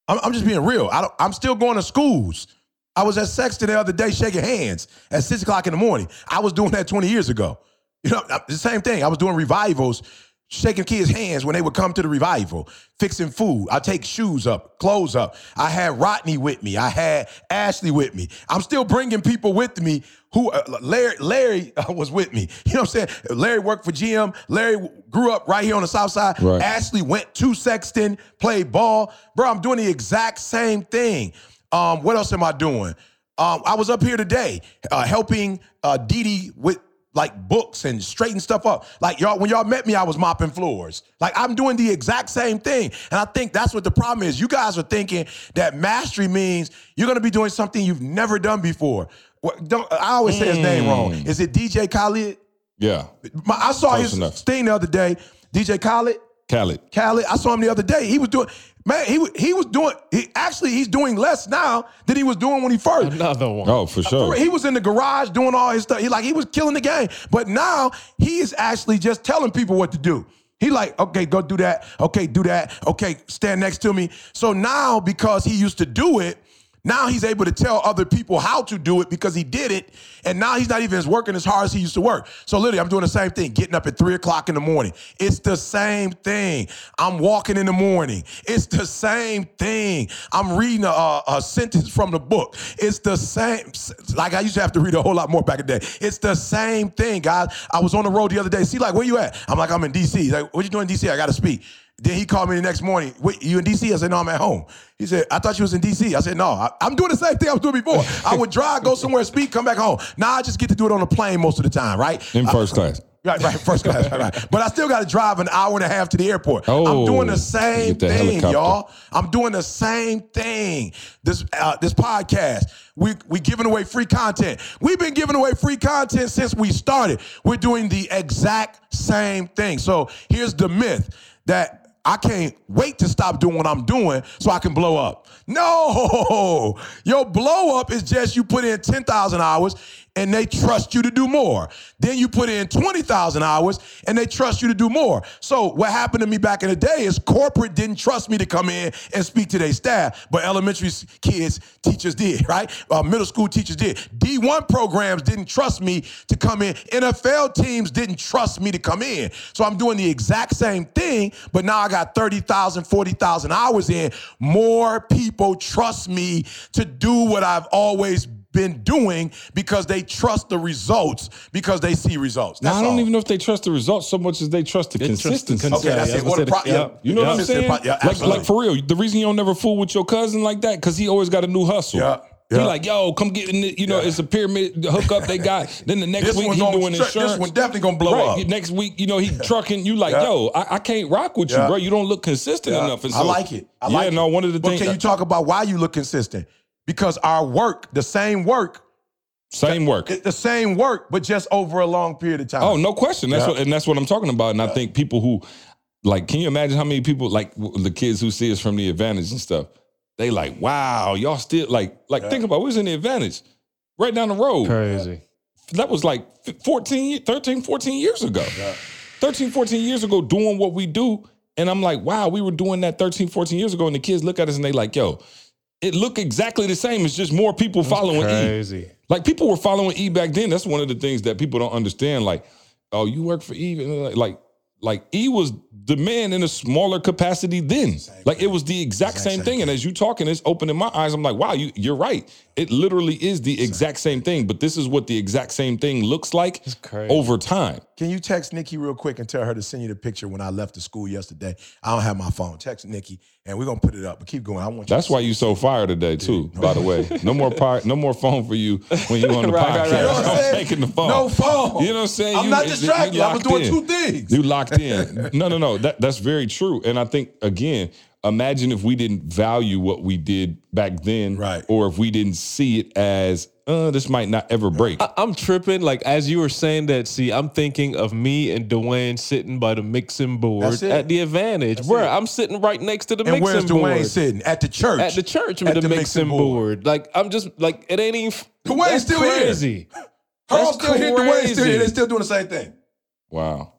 I'm, I'm just being real. I don't, I'm still going to schools. I was at Sexton the other day shaking hands at six o'clock in the morning. I was doing that 20 years ago. You know, the same thing. I was doing revivals, shaking kids' hands when they would come to the revival, fixing food. I take shoes up, clothes up. I had Rodney with me. I had Ashley with me. I'm still bringing people with me who uh, Larry Larry uh, was with me. You know what I'm saying? Larry worked for GM. Larry grew up right here on the South Side. Right. Ashley went to Sexton, played ball. Bro, I'm doing the exact same thing. Um, what else am I doing? Um, I was up here today uh, helping uh, Dee with like books and straighten stuff up. Like y'all, when y'all met me, I was mopping floors. Like I'm doing the exact same thing. And I think that's what the problem is. You guys are thinking that mastery means you're gonna be doing something you've never done before. What, don't, I always say his name hmm. wrong. Is it DJ Khaled? Yeah. My, I saw Close his enough. thing the other day. DJ Khaled. Khaled. Khaled, I saw him the other day. He was doing, man, he he was doing. He actually he's doing less now than he was doing when he first. Another one. Oh, for sure. He was in the garage doing all his stuff. He like he was killing the game. But now he is actually just telling people what to do. He like, okay, go do that. Okay, do that. Okay, stand next to me. So now because he used to do it, now he's able to tell other people how to do it because he did it. And now he's not even working as hard as he used to work. So literally, I'm doing the same thing, getting up at three o'clock in the morning. It's the same thing. I'm walking in the morning. It's the same thing. I'm reading a, a, a sentence from the book. It's the same. Like I used to have to read a whole lot more back in the day. It's the same thing, guys. I was on the road the other day. See, like, where you at? I'm like, I'm in DC. He's like, what you doing in DC? I got to speak. Then he called me the next morning. Wait, you in DC? I said, no, I'm at home. He said, I thought you was in DC. I said, no, I, am doing the same thing I was doing before. I would drive, go somewhere, speak, come back home. Now I just get to do it on a plane most of the time, right? In first class. Right, right, first class, right, right. But I still got to drive an hour and a half to the airport. I'm Oh, doing the same the thing, helicopter. y'all. I'm doing the same thing. This uh, this podcast, we we giving away free content. We've been giving away free content since we started. We're doing the exact same thing. So here's the myth that I can't wait to stop doing what I'm doing so I can blow up. No, your blow up is just you put in 10,000 hours and they trust you to do more. Then you put in 20,000 hours and they trust you to do more. So what happened to me back in the day is corporate didn't trust me to come in and speak to their staff, but elementary kids, teachers did, right? Uh, middle school teachers did. D1 programs didn't trust me to come in. NFL teams didn't trust me to come in. So I'm doing the exact same thing, but now I got 30,000, 40,000 hours in. More people trust me to do what I've always been doing because they trust the results because they see results. Now, I don't all. even know if they trust the results so much as they trust the They trust the consistency. Okay, that's Yeah, it. yeah, Or the pro- yeah. Yeah. You know what I'm Yeah, saying? yeah, like, like for real, the reason you don't never fool with your cousin like that because he always got a new hustle. Yeah. He like, yo, come get in. The, you know, it's a pyramid hookup they got. Then the next week one's he doing stra- insurance. This one definitely gonna blow right. up. Next week, you know, he trucking. You like, Yeah. yo, I, I can't rock with you, Yeah. bro. You don't look consistent Yeah, enough. And I like it. I yeah, like no, it. one of the But things. can you talk about why you look consistent? Because our work, the same work, same work. the same work, but just over a long period of time. Oh, no question. That's Yeah. what, and that's what I'm talking about. And I think people who, like, can you imagine how many people, like the kids who see us from the advantage and stuff, they like, wow, y'all still like, like think about, we was in the advantage right down the road. Crazy. That was like 14, 13, 14 years ago. 13, 14 years ago doing what we do. And I'm like, wow, we were doing that 13, 14 years ago. And the kids look at us and they like, yo, it looked exactly the same. It's just more people following E. Like people were following E back then. That's one of the things that people don't understand. Like, oh, you work for E, like, like E was the man in a smaller capacity then. like it was the exact same thing. And as you talking, it's opening my eyes. I'm like, wow, you you're right. It literally is the exact same thing. But this is what the exact same thing looks like over time. Can you text Nikki real quick and tell her to send you the picture when I left the school yesterday? I don't have my phone. Text Nikki and we're gonna put it up. But keep going. I want you. That's to why you so fire today too. By the way, no more pi- no more phone for you when you on the Right, right, podcast. right. You know what I'm I'm saying? taking the phone. No phone. You know what I'm saying? I'm You- not you- distracted. you I was locked doing in. two things. You locked in. No, no, no. That that's very true. And I think again, imagine if we didn't value what we did back then, Right. Or if we didn't see it as, uh, this might not ever break. I- I'm tripping. Like as you were saying that, see, I'm thinking of me and Dwayne sitting by the mixing board at the advantage. That's Bro, it. I'm sitting right next to the and mixing where's board. Where's Dwayne sitting? At the church. At the church with At the, the mixing mixing board. board. Like I'm just like it ain't even. Dwayne's that's still here. crazy. Carl's That's still here. Dwayne's still here. They're still doing the same thing. Wow.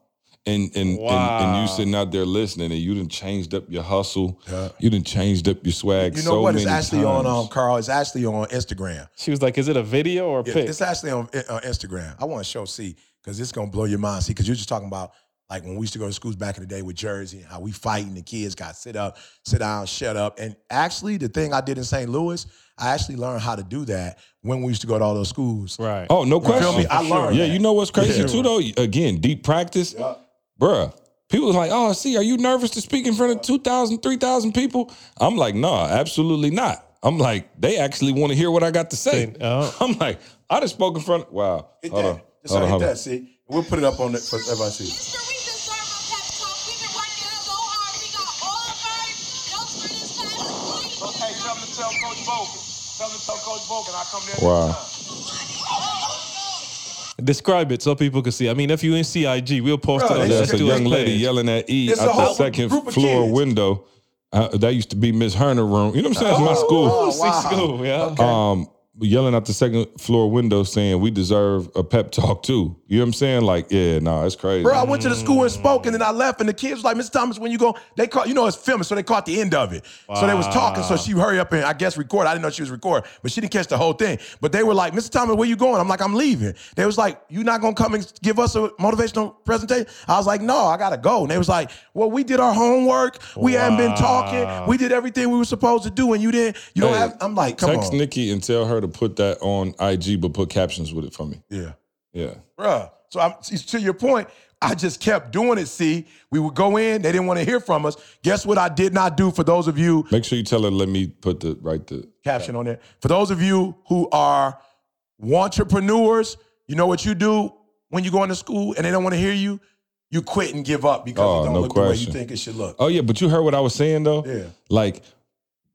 And and, and Wow. and you sitting out there listening, and you didn't changed up your hustle. Yeah. You done changed up your swag. You know so what? It's many actually on um, Carl. It's actually on Instagram. She was like, "Is it a video or a Yeah, pic?" It's actually on, on Instagram. I want to show see because it's gonna blow your mind. See, because you're just talking about like when we used to go to schools back in the day with Jersey and how we fighting the kids got sit up, sit down, shut up. And actually, the thing I did in St. Louis, I actually learned how to do that when we used to go to all those schools. right. Oh, no feel question. me? I learned Yeah, that. you know what's crazy Yeah. too though? Again, deep practice. Yeah. Bruh. People was like, oh, see, are you nervous to speak in front of 2,000, 3,000 people? I'm like, no, absolutely not. I'm like, they actually want to hear what I got to say. Say, uh. I'm like, I just spoke in front. Wow. Hit Hold that. on. Just Hold on, hit hold on. See, we'll put it up on it for everybody to see. Mr. Reese is starting my pep talk. We've been working out so hard. We got all of our notes for this class. Okay, tell them tell Coach Bogan. Tell them tell Coach Bogan. I come there. Wow. Describe it so people can see. I mean, if you in CIG, we'll post Bro, it on they the a young lady page. yelling at E It's a out the second floor kids. window. Uh, that used to be Miss Herner room. You know what I'm saying? It's my school. Oh, wow. school, yeah. um, yelling out the second floor window saying we deserve a pep talk too. You know what I'm saying? Like, yeah, nah, it's crazy. Bro, I went to the school and spoke, and then I left, and the kids was like, Mr. Thomas, when you go, they caught, you know, it's filming, so they caught the end of it. So they was talking, so she hurry up and I guess record. I didn't know she was recording, but she didn't catch the whole thing. But they were like, Mr. Thomas, where you going? I'm like, I'm leaving. They was like, you not gonna come and give us a motivational presentation? I was like, no, I gotta go. And they was like, well, we did our homework. We hadn't been talking. We did everything we were supposed to do, and you didn't. You don't Hey, have. I'm like, come Text on, Nikki and tell her to put that on IG, but put captions with it for me. yeah. Yeah. Bruh. So I'm, to your point, I just kept doing it. See, we would go in, they didn't want to hear from us. Guess what I did not do for those of you, Make sure you tell her. Let me put the right the. caption on there, for those of you who are entrepreneurs, you know what you do when you go into school and they don't want to hear you? You quit and give up because Oh, it don't no look the way you think it should look. Oh yeah, but you heard what I was saying though. Yeah. Like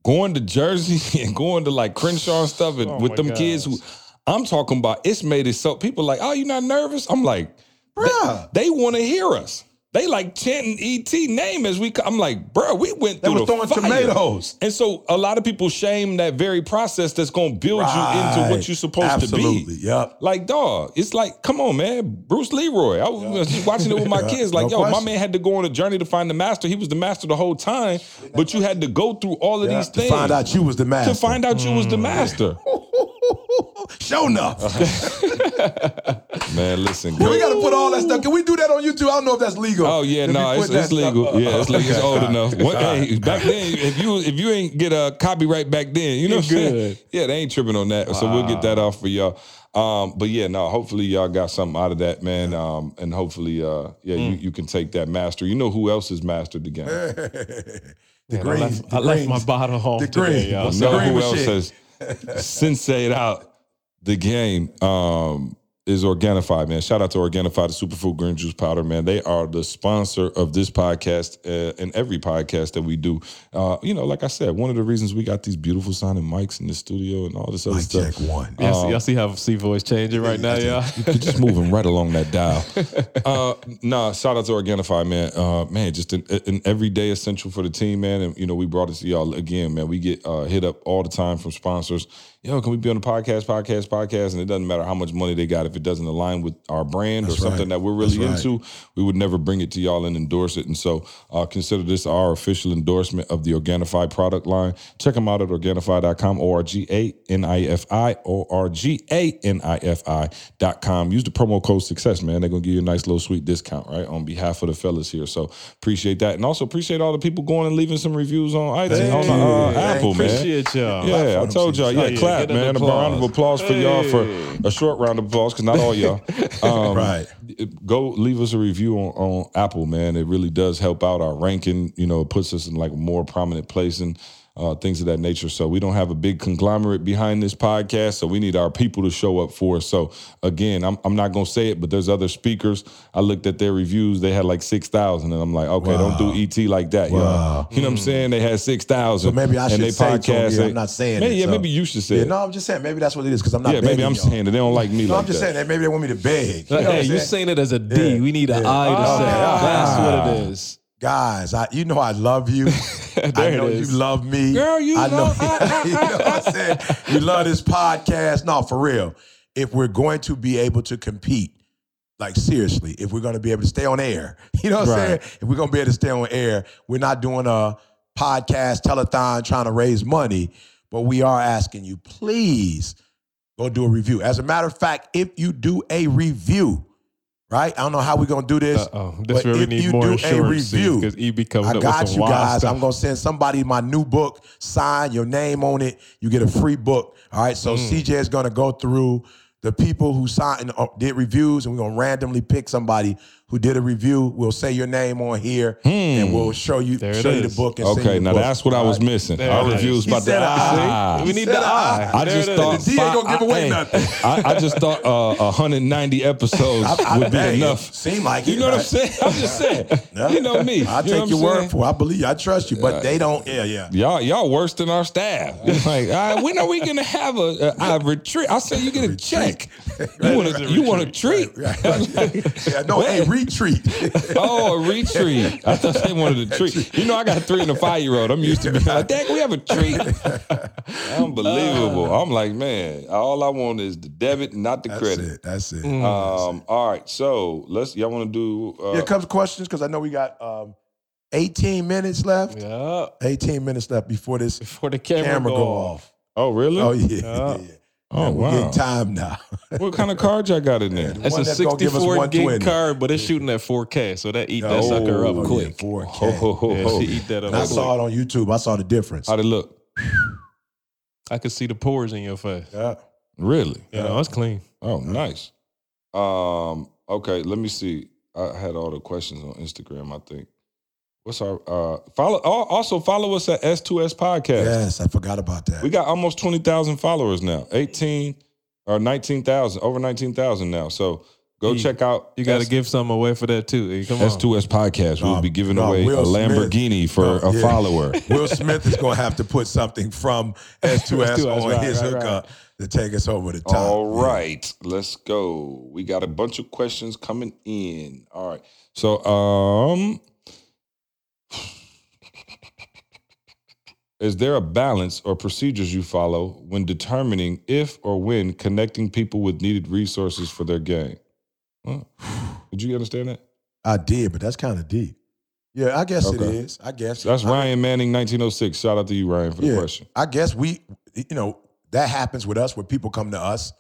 going to Jersey and going to like Crenshaw and stuff, and Oh with them kids who. I'm talking about, it's made it so people like, oh, you not nervous? I'm like, Bruh. they want to hear us. They like chanting ET name as we. co- I'm like, bro, we went They through the throwing fire. tomatoes. And so a lot of people shame that very process that's going to build you into what you're supposed Absolutely. to be. Yep. Like, dog, it's like, come on, man. Bruce Leroy. I was just watching it with my kids. Like, no yo, my man had to go on a journey to find the master. He was the master the whole time, but you had to go through all of Yeah, these to things find out you was the master. to find out you was the mm. master. Show enough. man, listen, we got to put all that stuff. Can we do that on YouTube? I don't know if that's legal. Oh yeah, no, put it's, it's legal. up. Yeah, it's like it's old All right. enough. What- All right. hey, back then, if you if you ain't get a copyright back then, you know what I'm saying? Yeah, they ain't tripping on that. So we'll get that off for y'all. Um, but yeah, no, hopefully y'all got something out of that, man. Um, and hopefully, uh, yeah, you, you can take that master. You know who else has mastered the game? The Man, I green. left, the I left my bottle home The today, green. y'all. The know green who else shit. has sensei it out the game. Um, is Organifi, man. Shout out to Organifi, the superfood green juice powder, man. They are the sponsor of this podcast uh, and every podcast that we do. Uh, you know, like I said, one of the reasons we got these beautiful sounding mics in the studio and all this other Mic stuff. check one. Y'all, see, y'all see how C voice changing right now, y'all? You're just moving right along that dial. Uh, nah, shout out to Organifi, man. Uh, man, just an, an everyday essential for the team, man. And you know, we brought it to y'all again, man. We get uh, hit up all the time from sponsors. Yo, can we be on the podcast, podcast, podcast? And it doesn't matter how much money they got if it doesn't align with our brand That's or something right. that we're really That's right. into, we would never bring it to y'all and endorse it. And so, uh, consider this our official endorsement of the Organifi product line. Check them out at Organifi.com, O R G A N I F I, O R G A N I F I.com. Use the promo code success, man. They're going to give you a nice little sweet discount, right? On behalf of the fellas here. So, appreciate that. And also, appreciate all the people going and leaving some reviews on iTunes, on uh, Hey, Apple, man. Appreciate y'all. Yeah, I told y'all. Oh, Yeah, yeah, clap, get an man. A round of applause for y'all for a short round of applause because not all y'all. Um, Right. Go leave us a review on, on Apple, man. It really does help out our ranking. You know, it puts us in like a more prominent place and uh, things of that nature. So we don't have a big conglomerate behind this podcast, so we need our people to show up for us. So again, I'm I'm not gonna say it, but there's other speakers. I looked at their reviews; they had like six thousand, and I'm like, okay, don't do ET like that, Wow. y'all. You know what I'm saying? They had six thousand. So maybe I and should they say to 'em, yeah, I'm not saying Maybe, it, yeah, so- maybe you should say Yeah, it. no, I'm just saying maybe that's what it is because I'm not. yeah, maybe I'm y'all. saying it. They don't like me No, like I'm just that. saying that maybe they want me to beg. You know hey, you saying? saying it as a D. Yeah. We need an Yeah. I to Oh, say. okay. That's what it is. guys, I, you know I love you. I know you love me. Girl, you I know, love- you know what I'm saying? You love this podcast. No, for real. If we're going to be able to compete, like seriously, if we're going to be able to stay on air, you know what I'm saying? If we're going to be able to stay on air, we're not doing a podcast telethon trying to raise money, but we are asking you, please go do a review. As a matter of fact, if you do a review, right? I don't know how we're gonna do this. Oh, that's but we if need you more do a review, because E be coming I got you guys. stuff. I'm gonna send somebody my new book, sign your name on it. You get a free book. All right. Mm. So CJ is gonna go through the people who signed uh, did reviews, and we're gonna randomly pick somebody who did a review. We'll say your name on here, and we'll hmm. show you There show you the book. And Okay, now book. that's what I was missing. There Our it is. reviews He about ah. said the I. eye. we need said the eye. I just thought. The D ain't gonna give away hey, nothing. I, I just thought uh, 190 episodes I- I- would be enough. Seem like You it, know what I'm saying? I'm just saying. Yeah. You know me. I You take your word for it. I believe you. I trust you, but they don't. Yeah, yeah. Y'all, y'all worse than our staff. like, all right, when are we gonna have a, a, a retreat? I said you get a check. You want a, you want a treat? yeah, no, hey, retreat. Oh, a retreat. I thought they wanted a treat. You know, I got a three and a five year old. I'm used to being like, Dad, can we have a treat? Unbelievable. I'm like, man, all I want is the debit, not the That's credit. it. That's it. Um, all right, so let's y'all want to do uh, Here comes questions because I know we got um, 18 minutes left. Yeah. 18 minutes left before this Before the camera, camera, go, go off. off. Oh, really? Oh yeah, Yeah. yeah, yeah. Oh, We're wow. getting time now. What kind of card y'all got in there? That's a that's gonna give us 64 gig card, but it's shooting at 4K, so that eat that sucker up Oh, quick. Yeah, 4K. Ho, ho, ho, Yeah, ho. she eat that up And I quick. saw it on YouTube. I saw the difference. How'd it look? I could see the pores in your face. Yeah. Really? Yeah, no, it's clean. Oh, nice. Um, okay, let me see. I had all the questions on Instagram, I think. What's our uh follow also follow us at S2S Podcast. Yes, I forgot about that. We got almost 20,000 followers now. 18 or 19,000, over 19,000 now. So go You- check out You got to give some away for that too. E. Come. S2S Podcast. We'll No, be giving no, away Will a Smith. Lamborghini for No, a yeah. follower. Will Smith is going to have to put something from S2S, S2S, on right, his right, hookup to take us over the top. All right, Yeah. let's go. We got a bunch of questions coming in. All right. So, um, is there a balance or procedures you follow when determining if or when connecting people with needed resources for their game? Huh. Did you understand that? I did, but that's kind of deep. Yeah, I guess it Okay. is. I guess That's Ryan Manning, 1906. Shout out to you, Ryan, for the Yeah. question. I guess we, you know, that happens with us where people come to us,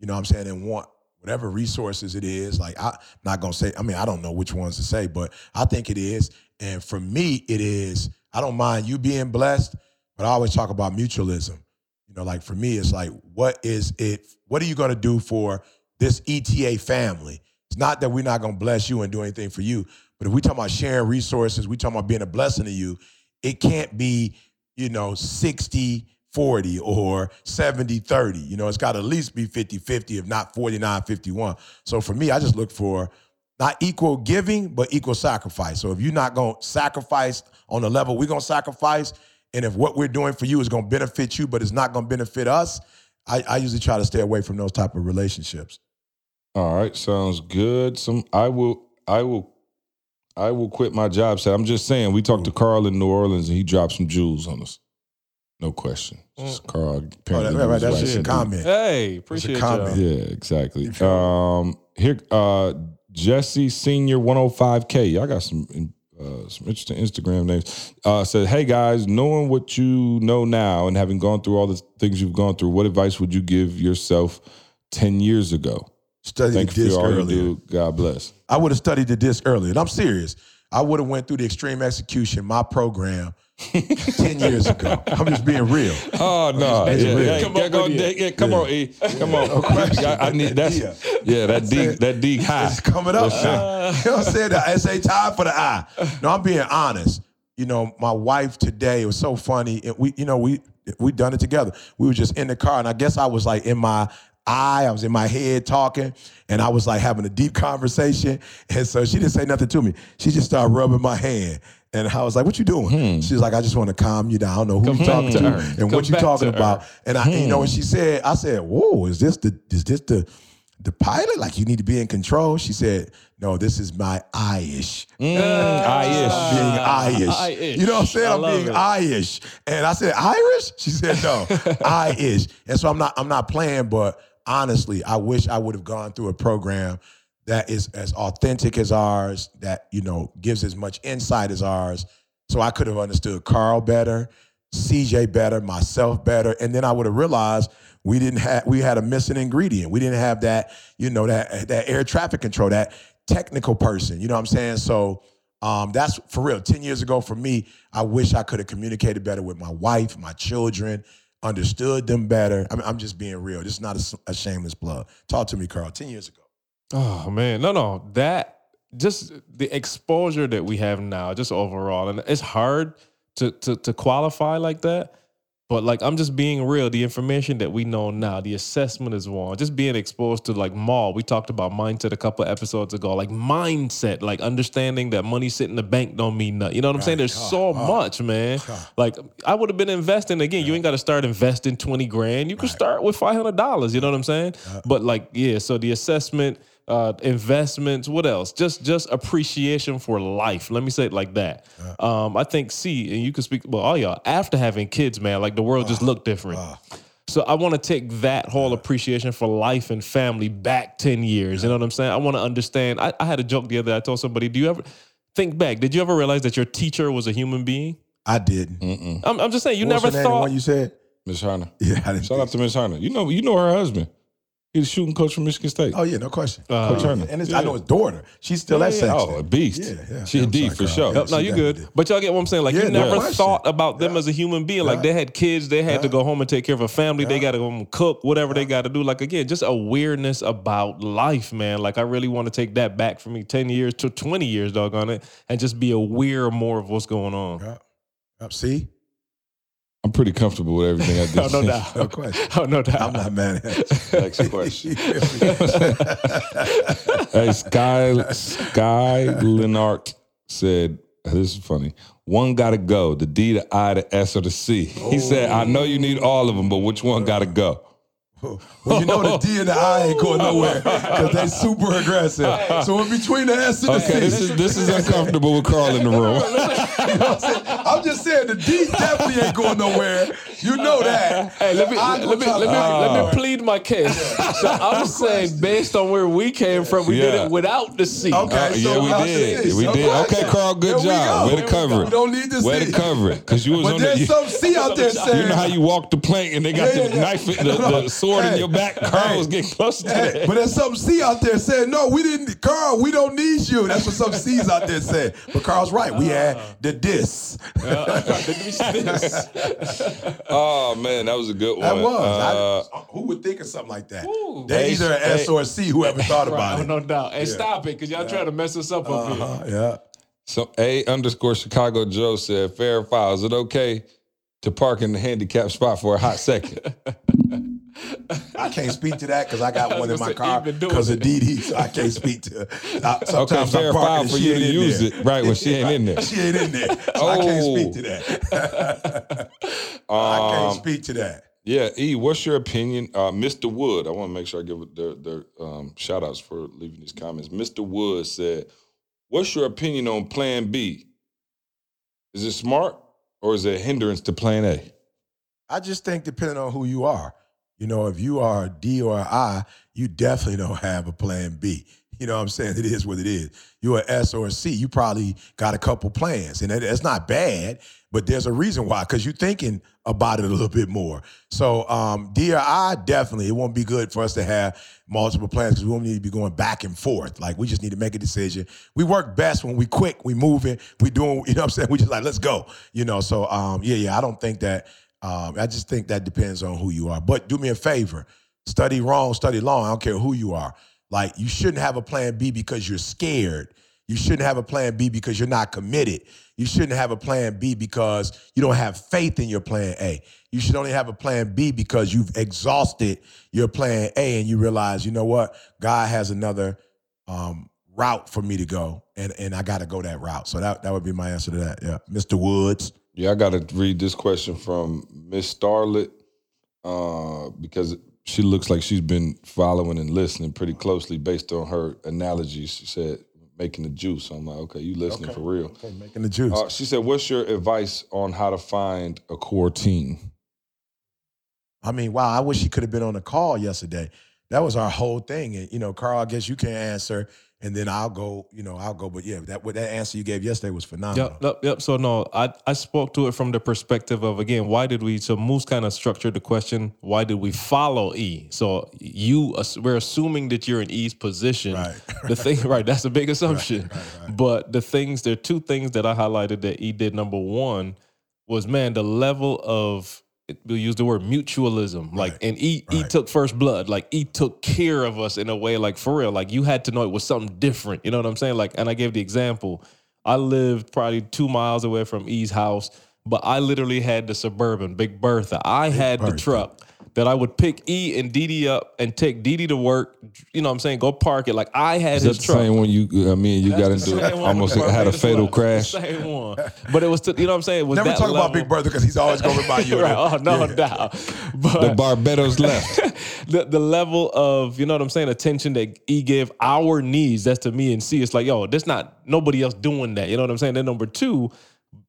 you know what I'm saying, and want whatever resources it is. Like, I'm not going to say, I mean, I don't know which ones to say, but I think it is. And for me, it is, I don't mind you being blessed, but I always talk about mutualism. You know, like for me, it's like, what is it, what are you going to do for this ETA family? It's not that we're not going to bless you and do anything for you, but if we talk about sharing resources, we talk about being a blessing to you, it can't be, you know, 60, 40 or 70 30. You know, it's got to at least be 50 50, if not 49 51. So for me, I just look for not equal giving, but equal sacrifice. So if you're not going to sacrifice on the level we're going to sacrifice, and if what we're doing for you is going to benefit you, but it's not going to benefit us, I, I usually try to stay away from those type of relationships. All right, sounds good. Some I will I will I will quit my job. So I'm just saying, we talked to Carl in New Orleans and he dropped some jewels on us. No question. Just Carl Oh, that, right, right, that's just a comment. Hey, appreciate comment. you. Yeah, exactly. Um, here, uh, Jesse Senior 105K. Y'all got some uh, some interesting Instagram names. Uh, said, "Hey guys, knowing what you know now and having gone through all the things you've gone through, what advice would you give yourself ten years ago? Study Thank the DISC for all you earlier. God bless." I would have studied the DISC earlier. And I'm serious. I would have went through the extreme execution, my program, 10 years ago. I'm just being real. Oh no! It's Yeah, real. yeah, Come yeah, on go, with yeah, it. yeah, come on, E. Come on. I, I need that's Yeah. yeah. That D that D high. It's coming up now. you know what I'm saying? The SA time for the eye. No, I'm being honest. You know, my wife today, it was so funny. And we, you know, we we done it together. We were just in the car, and I guess I was like in my eye, I was in my head talking, and I was like having a deep conversation. And so she didn't say nothing to me. She just started rubbing my hand. And I was like, "What you doing?" She's like, "I just want to calm you down. I don't know who Come you talking to her. and Come what you talking about." And I, you know, when she said, I said, "Whoa, is this the is this the the pilot? Like you need to be in control?" She said, "No, this is my eye-ish. Mm, eye-ish. being eye-ish. You know what I'm saying? I I'm being it. eye-ish." And I said, "Irish?" She said, "No, eye-ish." And so I'm not I'm not playing, but honestly, I wish I would have gone through a program that is as authentic as ours, that you know gives as much insight as ours, so I could have understood Carl better, CJ better, myself better, and then I would have realized we didn't have we had a missing ingredient. We didn't have that, you know, that that air traffic control, that technical person. You know what I'm saying? So um, that's for real. Ten years ago, for me, I wish I could have communicated better with my wife, my children, understood them better. I mean, I'm just being real. This is not a, a shameless plug. Talk to me, Carl. Ten years ago. Oh man, no, no, that just the exposure that we have now, just overall, and it's hard to to to qualify like that. But like I'm just being real. The information that we know now, the assessment is one. Just being exposed to like mall. We talked about mindset a couple episodes ago. Like mindset, like understanding that money sitting in the bank don't mean nothing. You know what I'm saying? There's so much, man. Like I would have been investing again. You ain't got to start investing 20 grand. You can start with $500. You know what I'm saying? But like, yeah. So the assessment, uh, investments, what else? Just just appreciation for life. Let me say it like that. Um, I think C, and you can speak well, all y'all, after having kids, man, like the world just looked different. So I want to take that whole appreciation for life and family back 10 years. You know what I'm saying? I want to understand. I, I had a joke the other day. I told somebody, do you ever think back? Did you ever realize that your teacher was a human being? I didn't. Mm. I'm, I'm just saying, you What never her name, the thought. one you said? Miss Harner. Yeah, I didn't. Shout out think to Miss Harner. You know, you know her husband. He's the shooting coach from Michigan State. Oh yeah, no question. Uh, Coach Turner. And it's, Yeah. I know his daughter. She's still at Sexton. Oh, a beast. Yeah, yeah. She a I'm sorry, for Carl. sure. Yeah, no, you definitely good. did. But y'all get what I'm saying? Like Yeah, you never question. thought about them Yeah. as a human being. Like they had kids, they had to go home and take care of a family. They got to go home and cook, whatever they got to do. Like again, just awareness about life, man. Like I really want to take that back for me, ten years to twenty years, doggone it, and just be aware more of what's going on. Yeah. Yep, See, I'm pretty comfortable with everything I did. Oh, no doubt. no question. Oh no doubt. I'm not mad at you. Next question. hey, Sky Sky Lenart said, "This is funny. One got to go. The D, the I, the S, or the C." He oh. said, "I know you need all of them, but which one got to go?" Well, you know the D and the I ain't going nowhere because they super aggressive. So in between the S and the Okay, C, this is this is uncomfortable with Carl in the room. you know what I'm? I'm just saying the D definitely ain't going nowhere. You know that. Hey, let me I let me let me let me plead my case. So I'm saying, based on where we came from, we did it without the C. Okay, Uh, so yeah, we how's did. the C? We did. Okay, Carl, good There we job. go. Way to cover We it. don't need to Way see. to cover it, because you was But on there's the. some C out there saying. You know how you walk the plank and they got Yeah, the yeah, knife, the, the sword in your back. Carl was getting close to Hey, that. but there's some C out there saying, no, we didn't, Carl, we don't need you. That's what some C's out there said. But Carl's right. We had the Oh man, that was a good one. That was. Uh, I, who would think of something like that? Ooh. They either an S or a C, whoever thought about oh, it. no doubt. And stop it, because y'all trying to mess us up up here. Uh-huh, yeah. So A underscore Chicago Joe said, fair foul. Is it okay to park in the handicap spot for a hot second. I can't speak to that because I got one in my car he been doing because of. Dee Dee, so I can't speak to. I, sometimes fair I'm parking for you to use there. it, right? When she ain't in there. She ain't in there, so I can't Oh. speak to that. I can't Um, speak to that. Yeah, E, what's your opinion? Uh, Mr. Wood, I want to make sure I give their, their um, shout outs for leaving these comments. Mr. Wood said, What's your opinion on plan B? Is it smart or is it a hindrance to plan A? I just think depending on who you are, you know, if you are a D or I, you definitely don't have a plan B. You know what I'm saying? It is what it is. You're an S or a C, you probably got a couple plans. And that's not bad, but there's a reason why, because you're thinking about it a little bit more. So um, D or I, definitely, it won't be good for us to have multiple plans because we won't need to be going back and forth. Like we just need to make a decision. We work best when we quick, we moving, we doing, you know what I'm saying? We just like, let's go. You know, so um, yeah, yeah, I don't think that um, I just think that depends on who you are. But do me a favor, study wrong, study long. I don't care who you are. Like you shouldn't have a plan B because you're scared. You shouldn't have a plan B because you're not committed. You shouldn't have a plan B because you don't have faith in your plan A. You should only have a plan B because you've exhausted your plan A and you realize, you know what, God has another um, route for me to go, and and I got to go that route. So that that would be my answer to that. Yeah, Mr. Woods. Yeah, I got to read this question from Miss Starlet uh, because she looks like she's been following and listening pretty closely based on her analogy. She said, making the juice. I'm like, okay, you listening for real. Okay, making the juice. Uh, she said, what's your advice on how to find a core team? I mean, wow, I wish he could have been on the call yesterday. That was our whole thing. And you know, Carl, I guess you can answer, and then I'll go. You know, I'll go. But yeah, that what that answer you gave yesterday was phenomenal. Yep, yep, yep. So no, I I spoke to it from the perspective of again, why did we? So Moose kind of structured the question. Why did we follow E? So you, we're assuming that you're in E's position. Right. The thing, right? That's a big assumption. right, right. But the things, there are two things that I highlighted that E did. Number one was man, the level of we'll use the word mutualism. Like, and E E right. took first blood. Like E took care of us in a way, like for real. Like you had to know it was something different. You know what I'm saying? Like, and I gave the example. I lived probably two miles away from E's house, but I literally had the suburban, Big Bertha. I had the truck that I would pick E and Dee Dee up and take Dee Dee to work. You know what I'm saying? Go park it. Like I had Is that his the truck. same one you, I mean, you got That's the into same one almost with had a Barbados fatal left. crash? The same one. But it was, to, you know what I'm saying? It was Never that talk about level. Big Brother because he's always going to remind you. of right. that. Oh, no Yeah. doubt. But The Barbados left. the, the level of, you know what I'm saying, attention that E gave our needs, that's to me and C. It's like, yo, there's not nobody else doing that. You know what I'm saying? Then number two,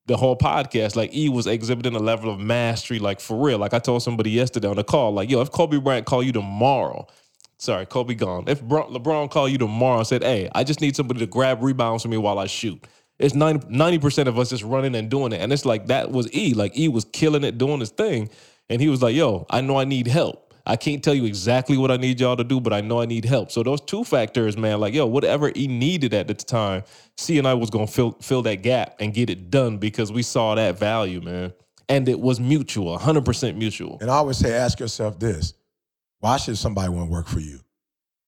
the whole podcast, like E was exhibiting a level of mastery, like for real. Like I told somebody yesterday on the call, like, yo, if Kobe Bryant call you tomorrow, sorry, Kobe gone. If LeBron call you tomorrow and said, hey, I just need somebody to grab rebounds for me while I shoot. It's 90 percent of us just running and doing it, and it's like that was E. Like E was killing it, doing his thing, and he was like, "Yo, I know I need help. I can't tell you exactly what I need y'all to do, but I know I need help." So those two factors, man, like yo, whatever he needed at the time, C and I was gonna fill fill that gap and get it done because we saw that value, man, and it was mutual, 100 percent mutual. And I always say, ask yourself this: Why should somebody want to work for you? You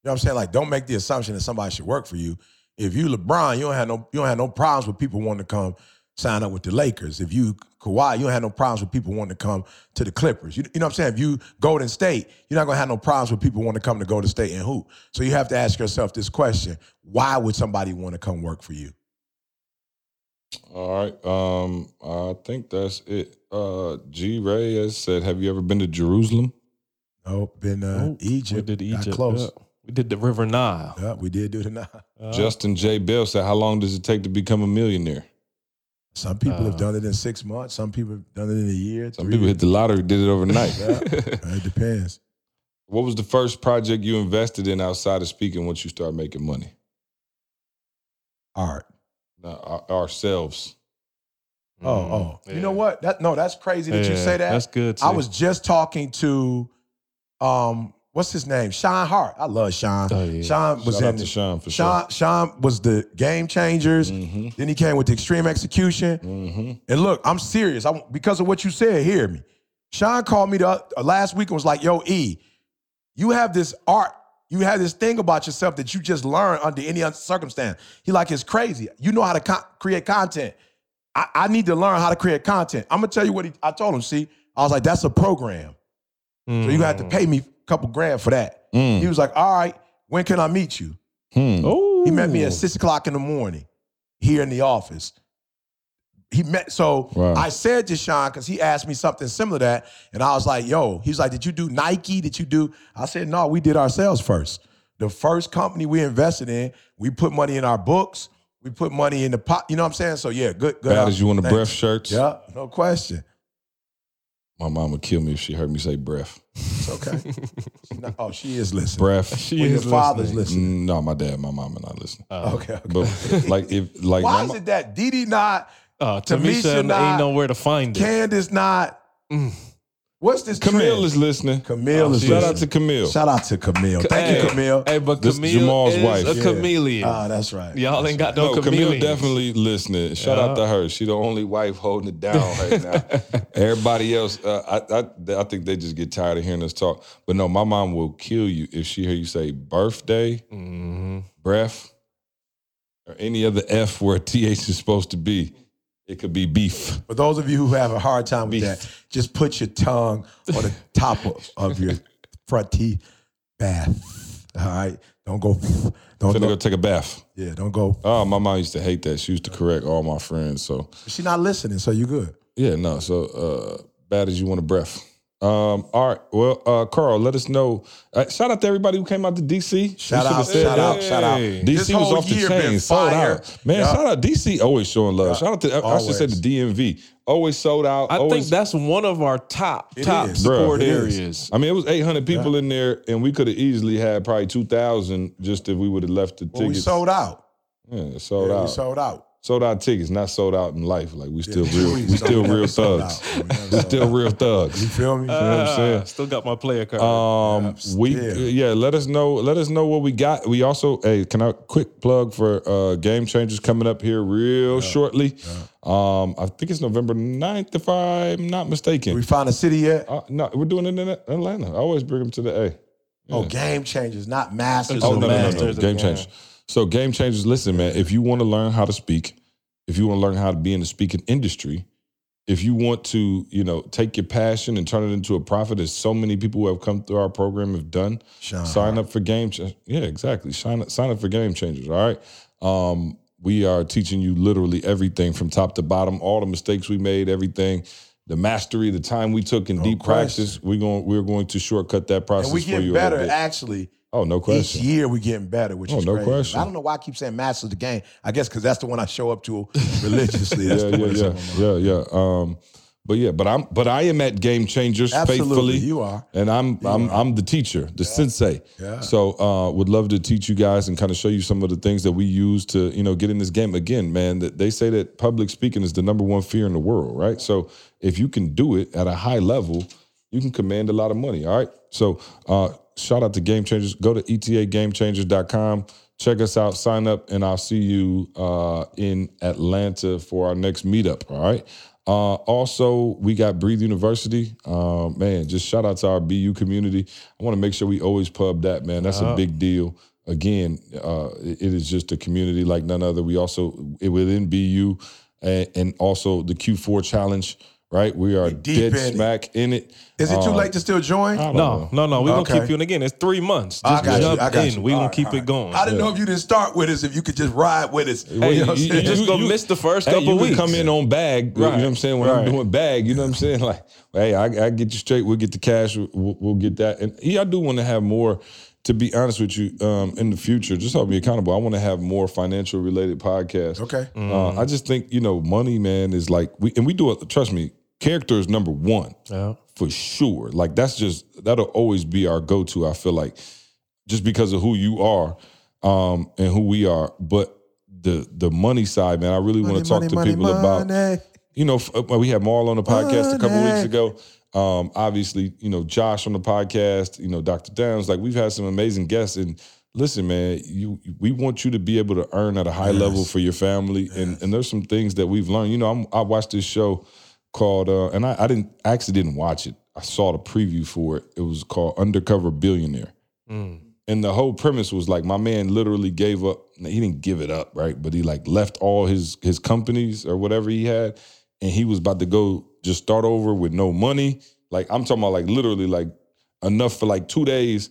know what I'm saying? Like, don't make the assumption that somebody should work for you. If you LeBron, you don't have no you don't have no problems with people wanting to come sign up with the Lakers. If you Kawhi, you don't have no problems with people wanting to come to the Clippers. You, you know what I'm saying? If you Golden State, you're not gonna have no problems with people wanting to come to Golden State and who. So you have to ask yourself this question: Why would somebody want to come work for you? All right. Um, I think that's it. Uh, G Ray has said, "Have you ever been to Jerusalem?" Oh, been uh, Nope. Egypt. We did Got Egypt. close. yeah. We did the River Nile. Yeah, we did do it now. Uh, Justin J Bell said, "How long does it take to become a millionaire?" Some people have Uh, done it in six months. Some people have done it in a year. Some three people years. hit the lottery, did it overnight. Yeah, it depends. What was the first project you invested in outside of speaking once you start making money? Art. Now, our- ourselves. Oh, oh. You know what? That no, that's crazy that you say that. That's good. I was just talking to um, what's his name? Sean Hart. I love Sean. Oh, yeah. Sean was Shout in out to Sean for Sean, Sean was the game changers. Mm-hmm. Then he came with the extreme execution. Mm-hmm. And look, I'm serious. I, because of what you said, hear me. Sean called me the, uh, last week and was like, yo, E, you have this art, you have this thing about yourself that you just learn under any circumstance. He like, it's crazy. You know how to co- create content. I, I need to learn how to create content. I'm gonna tell you what he, I told him. See, I was like, that's a program. So you have to pay me couple grand for that. Mm. He was like, all right, when can I meet you? Hmm. Oh, He met me at six o'clock in the morning here in the office. He met, so Wow. I said to Sean, because he asked me something similar to that, and I was like, yo, he's like, did you do Nike? Did you do? I said, no, we did ourselves first. The first company we invested in, we put money in our books, we put money in the pot, you know what I'm saying? So yeah, good, good. Bad as you want the breath shirts. Yeah, no question. My mom would kill me if she heard me say breath. It's okay. She not- oh, she is listening. Breath. She Well, your is father's listening. listening. Mm, No, my dad, my mom are not listening. okay, okay. But like if like Why my is mo- it that Didi not, Uh, Tamisha Tamisha not- ain't nowhere to find it. Candace not? Mm. What's this Camille trend? is listening. Camille is Shout listening. out to Camille. Shout out to Camille. Thank hey, you, Camille. Hey, but This Camille Jamal's is wife. a Yeah. chameleon. Ah, that's right. Y'all ain't got no, No, Camille definitely listening. Shout out to her. She the only wife holding it down right now. Everybody else, uh, I, I I think they just get tired of hearing us talk. But no, my mom will kill you if she hear you say birthday, Mhm. breath, or any other F where th is supposed to be. It could be beef. For those of you who have a hard time with Beef. that, just put your tongue on the top of, of your front teeth. Bath. All right. Don't go. Don't Finna go. go take a bath. yeah. Don't go. Oh, my mom used to hate that. She used to correct all my friends. So She's not listening, so you good. Yeah, no. So uh bad as you want a breath. Um, all right. Well, uh Carl, let us know. Uh, shout out to everybody who came out to DC. Shout out, said shout that. out, shout out. DC This was off the year chain, sold fire. out. Man, Yeah. shout out DC always showing love. Yeah. Shout out to I should say the DMV. Always sold out. I always, think that's one of our top It top is. support Bruh, it is. areas. I mean, it was 800 people in there, and we could have easily had probably 2,000 just if we would have left the Well, we sold out. yeah, sold Yeah, out. We sold out. Sold out tickets, not sold out in life. Like we still Yeah, real, we we still real thugs. out. We never We sold still real thugs. You feel me? you know what I'm saying? Ah, Still got my player card. Um, Yeah, we still. yeah, let us know. Let us know what we got. We also hey, can I quick plug for uh Game Changers coming up here real shortly. Um, I think it's November 9th, if I'm not mistaken. we find a city yet? uh, no, we're doing it in Atlanta. I always bring them to the A. Oh, game changers, not masters. Oh of no, no, no, no, Game the Changers. So Game Changers, listen, man. If you want to learn how to speak, if you want to learn how to be in the speaking industry, if you want to, you know, take your passion and turn it into a profit, as so many people who have come through our program have done, Sean sign up for Game Changers. Yeah, exactly. Sign up, sign up for Game Changers. All right. Um, we are teaching you literally everything from top to bottom, all the mistakes we made, everything. The mastery, the time we took in No deep question. practice, we're going. We're going to shortcut that process And we for get you. better, actually. Oh, no question. Each year we getting better, which Oh, is no great. question. I don't know why I keep saying masters the game. I guess because that's the one I show up to religiously. That's yeah, the yeah, yeah, on my mind. yeah, yeah. Um, but yeah, but I'm, but I am at Game Changers Absolutely, faithfully. you are. and I'm, I'm, I'm the teacher, the sensei. Yeah. So, uh, would love to teach you guys and kind of show you some of the things that we use to, you know, get in this game. Again, man, that they say that public speaking is the number one fear in the world, right? So, if you can do it at a high level, you can command a lot of money. All right. So, uh, shout out to Game Changers. Go to etagamechangers.com. Check us out, sign up, and I'll see you uh, in Atlanta for our next meetup. All right. Uh, also, we got Breathe University. Uh, man, just shout out to our BU community. I want to make sure we always pub that, man. That's a big deal. Again, uh, it is just a community like none other. We also, it within BU, and, and also the Q4 challenge, right? We are deep dead in it. in it. Is it too Um, late to still join? I No, know. no, no. We're Okay. gonna keep you in again. It's three months. I Just got you, jump I got in. you. We're All gonna right, keep all it going. I didn't know if you didn't start with us, if you could just ride with us. Hey, You know you- you- just you- gonna miss the first Hey, couple you weeks. come in on bag. You know what I'm saying? When I'm doing bag, you know what I'm saying? Like, hey, I, I get you straight. We'll get the cash. We'll, we'll get that. And yeah, I do want to have more. To be honest with you, um, in the future, just hold me accountable. I want to have more financial related podcasts. Okay. Uh, I just think you know, money, man, is like we and we do it. Trust me, character is number one Yeah. for sure. Like that's just that'll always be our go to. I feel like just because of who you are um, and who we are, but the the money side, man, I really want to talk money, to money, people about. You know, f- uh, we had Marl on the podcast a couple weeks ago. Um, obviously, you know Josh on the podcast. You know Dr. Downs. Like we've had some amazing guests. And listen, man, you we want you to be able to earn at a high level for your family. And and there's some things that we've learned. You know, I'm, I watched this show called, uh, and I, I didn't I actually didn't watch it. I saw the preview for it. It was called Undercover Billionaire. And the whole premise was like my man literally gave up he didn't give it up, right? But he like left all his his companies or whatever he had, and he was about to go just start over with no money. Like I'm talking about, like literally, like enough for like two days,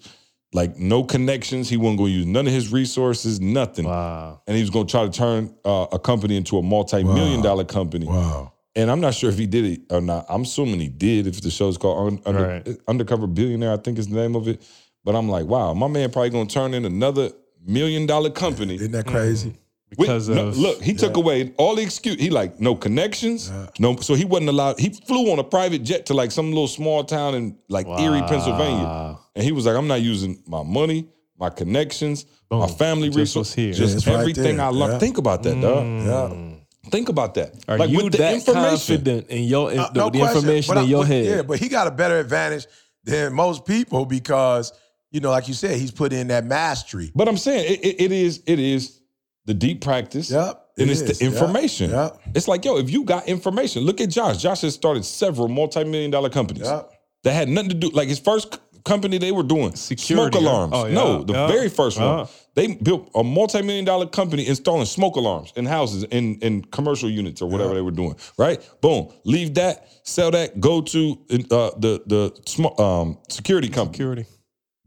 like no connections. He wasn't going to use none of his resources, nothing. Wow. And he was going to try to turn uh, a company into a multi-million dollar company. Wow. And I'm not sure if he did it or not. I'm assuming he did. If the show's called Un- Under, Right. Undercover Billionaire, I think is the name of it. But I'm like, wow, my man probably gonna turn in another million dollar company. Isn't that crazy? With- Because no, of look, he took away all the excuse. He like no connections, no. So he wasn't allowed. He flew on a private jet to like some little small town in like Erie, Pennsylvania, and he was like, "I'm not using my money, my connections, my family resources, what's here. just Yeah, it's right everything. I learned." Yeah. Think about that, dog. Yeah. Think about that. Are like you with the that information. confident in your in Uh, the, no the question, information but in I- your but- head? Yeah, but he got a better advantage than most people because, you know, like you said, he's put in that mastery. But I'm saying it, it, it is it is the deep practice. Yep, And it it's the information. yep. It's like, yo, if you got information, look at Josh. Josh has started several multi-million dollar companies Yep. that had nothing to do. Like his first company they were doing Security, smoke huh? alarms. Oh, yeah, no, the yeah. very first one. Uh-huh. They built a multi-million dollar company installing smoke alarms in houses, in, in commercial units or whatever they were doing. Right? Boom. Leave that, sell that, go to uh, the the sm- um, security company Security.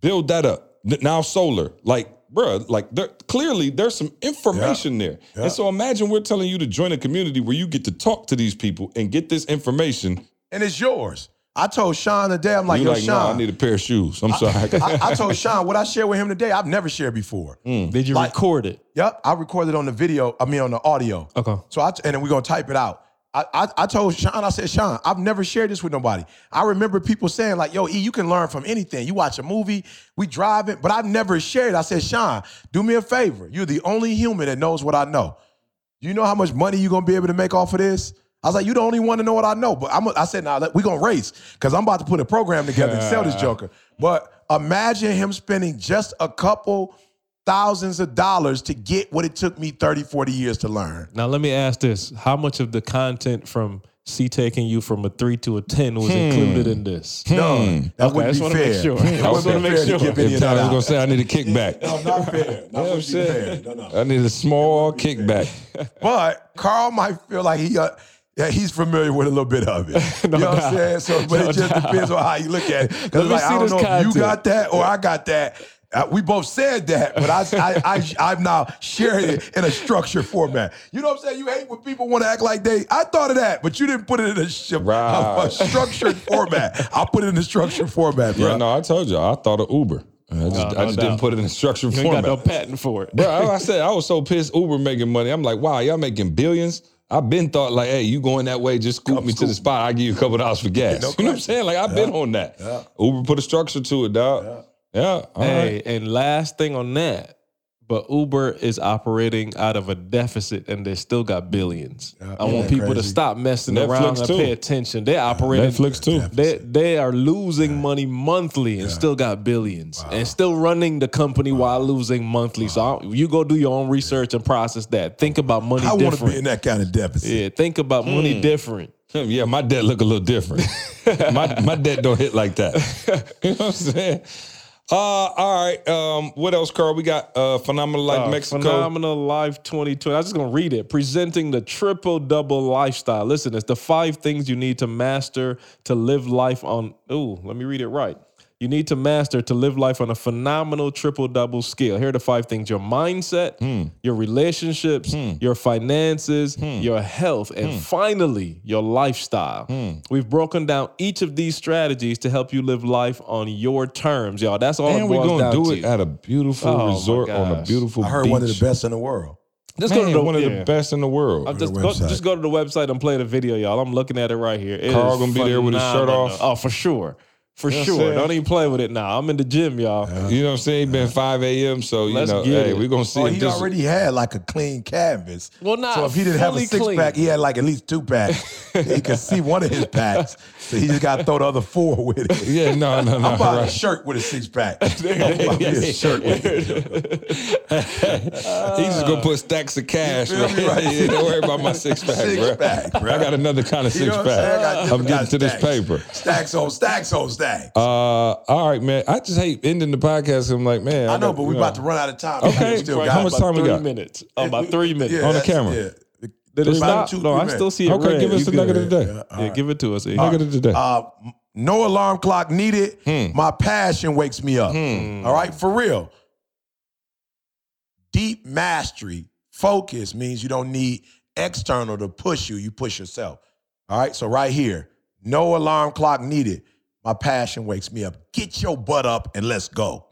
build that up. N- Now solar, like, bruh, like there clearly there's some information there. Yeah. And so imagine we're telling you to join a community where you get to talk to these people and get this information. And it's yours. I told Sean today, I'm like, you yo, like, no, I need a pair of shoes. I'm sorry. I, I told Sean what I shared with him today, I've never shared before. Mm. Did you Like- record it? Yep, I recorded on the video, I mean on the audio. Okay. So I and then we're gonna type it out. I, I I told Sean, I said, Sean, I've never shared this with nobody. I remember people saying, like, yo, E, you can learn from anything. You watch a movie, we drive it, but I've never shared. It. I said, Sean, do me a favor. You're the only human that knows what I know. You know how much money you're gonna be able to make off of this? I was like, you the only one to know what I know. But I'm, I said, now we're gonna race because I'm about to put a program together and sell this joker. But imagine him spending just a couple thousands of dollars to get what it took me 30, 40 years to learn. Now let me ask this: How much of the content from C taking you from a three to a ten was hmm. included in this? Hmm. None. Hmm. That Okay, wouldn't just be wanna fair. make sure. I just wouldn't wanna be make fair sure. give any if of that Tyler's out. gonna say I need a kickback. No, not fair. That You know what I'm wouldn't be fair. No, no. I need a small kickback. But Carl might feel like he uh, yeah, he's familiar with a little bit of it. you know what I'm saying? So, but No it just doubt. depends on how you look at it. Because like, I don't this know if you got that or I got that. Uh, we both said that, but I, I, I, I've now shared it in a structured format. You know what I'm saying? You hate when people want to act like they. I thought of that, but you didn't put it in a, sh- a- a, structured format. I'll put it in a structured format, bro. Yeah, no, I told you, I thought of Uber. I just, No, I just didn't put it in a structured You ain't got format. no patent for it. Bro, I, I said I was so pissed Uber making money. I'm like, wow, y'all making billions. I've been thought like, hey, you going that way, just scoop me to the spot. I give you a couple dollars for gas. No you know what I'm saying? Like I've been on that. Uber put a structure to it, dog. Yeah. all right. Hey, and last thing on that, but Uber is operating out of a deficit and they still got billions. I want that people to stop messing Netflix around and too. pay attention. They're operating Netflix too. They they are losing money monthly and still got billions and still running the company while losing monthly. So I, you go do your own research and process that. Think about money I want to be in that kind of deficit. yeah, think about Hmm. money different. Yeah, my debt look a little different. my my debt don't hit like that. you know what I'm saying? Uh, all right. Um, what else, Carl? We got uh, phenomenal life Uh, Mexico. Phenomenal Life 2020. I'm just going to read it. Presenting the triple double lifestyle. Listen, it's the five things you need to master to live life on. Ooh, let me read it right. You need to master to live life on a phenomenal triple double scale. Here are the five things your mindset, Hmm. your relationships, your finances, your health, and Hmm. finally, your lifestyle. We've broken down each of these strategies to help you live life on your terms, y'all. That's all and we're gonna down do to. it at a beautiful Oh, resort on a gosh. beautiful I heard beach. one of the best in the world. Just Man, go to the, one of yeah. the best in the world. I'm just the go, just go to the website and play the video, y'all. I'm looking at it right here. It Carl gonna be there with his shirt off? Oh, for sure, for You know sure. Don't even play with it now. I'm in the gym, y'all. You know what I'm saying? It been 5 a.m. So you Let's know, get hey, we're gonna see Oh, if he this already had like a clean canvas. Well, not so if he didn't have a six clean. pack, he had like at least two packs. he could see one of his packs, so he just got to throw the other four with it. Yeah, no, no, no. I'm buying a shirt with a six pack. I'm buying a shirt with it. He's just gonna put stacks of cash. feel Right? me? Right. Yeah, don't worry about my six pack, Six bro. pack, bro. I got another kind of You six know what I'm saying? I got pack. different I'm getting kinds to of this paper. Stacks on stacks on stacks. Uh, all right, man. I just hate ending the podcast. I'm like, man. I know, got- but we're about to run out of time. Okay. Still How got much about time we three got? minutes. Oh, about three minutes. On the that's- camera. Yeah. Did it About stop? two, no, I minutes. still see it Okay, red. give us You a nugget of the day. Yeah, give it to us. E. Nugget of the day. Uh, no alarm clock needed. Hmm. My passion wakes me up. All right, for real. Deep mastery, focus means you don't need external to push you. You push yourself. All right, so right here, no alarm clock needed. My passion wakes me up. Get your butt up and let's go.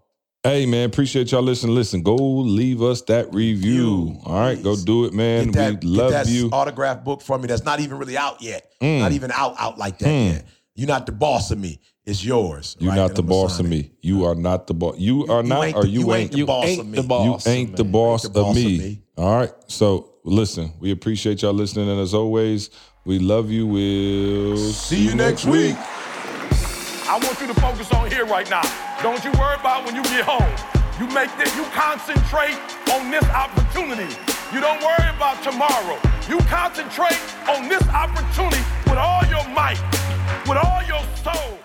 Hey man, appreciate y'all listening. Listen, go leave us that review. Review, All right, go do it, man. Get that, we love get that you. autograph book from me that's not even really out yet. Mm. Not even out out like that Mm. yet. You're not the boss of me. It's yours. You're right? not And the I'ma boss of me. You are not the boss. You are you not, ain't or the- you, you ain't. ain't the boss ain't of me. the boss. you ain't the me. boss, the boss of, of me. me. All right. So listen, we appreciate y'all listening, and as always, we love you. We'll See you next week. I want you to focus on here right now. Don't you worry about when you get home. You make this, you concentrate on this opportunity. You don't worry about tomorrow. You concentrate on this opportunity with all your might, with all your soul.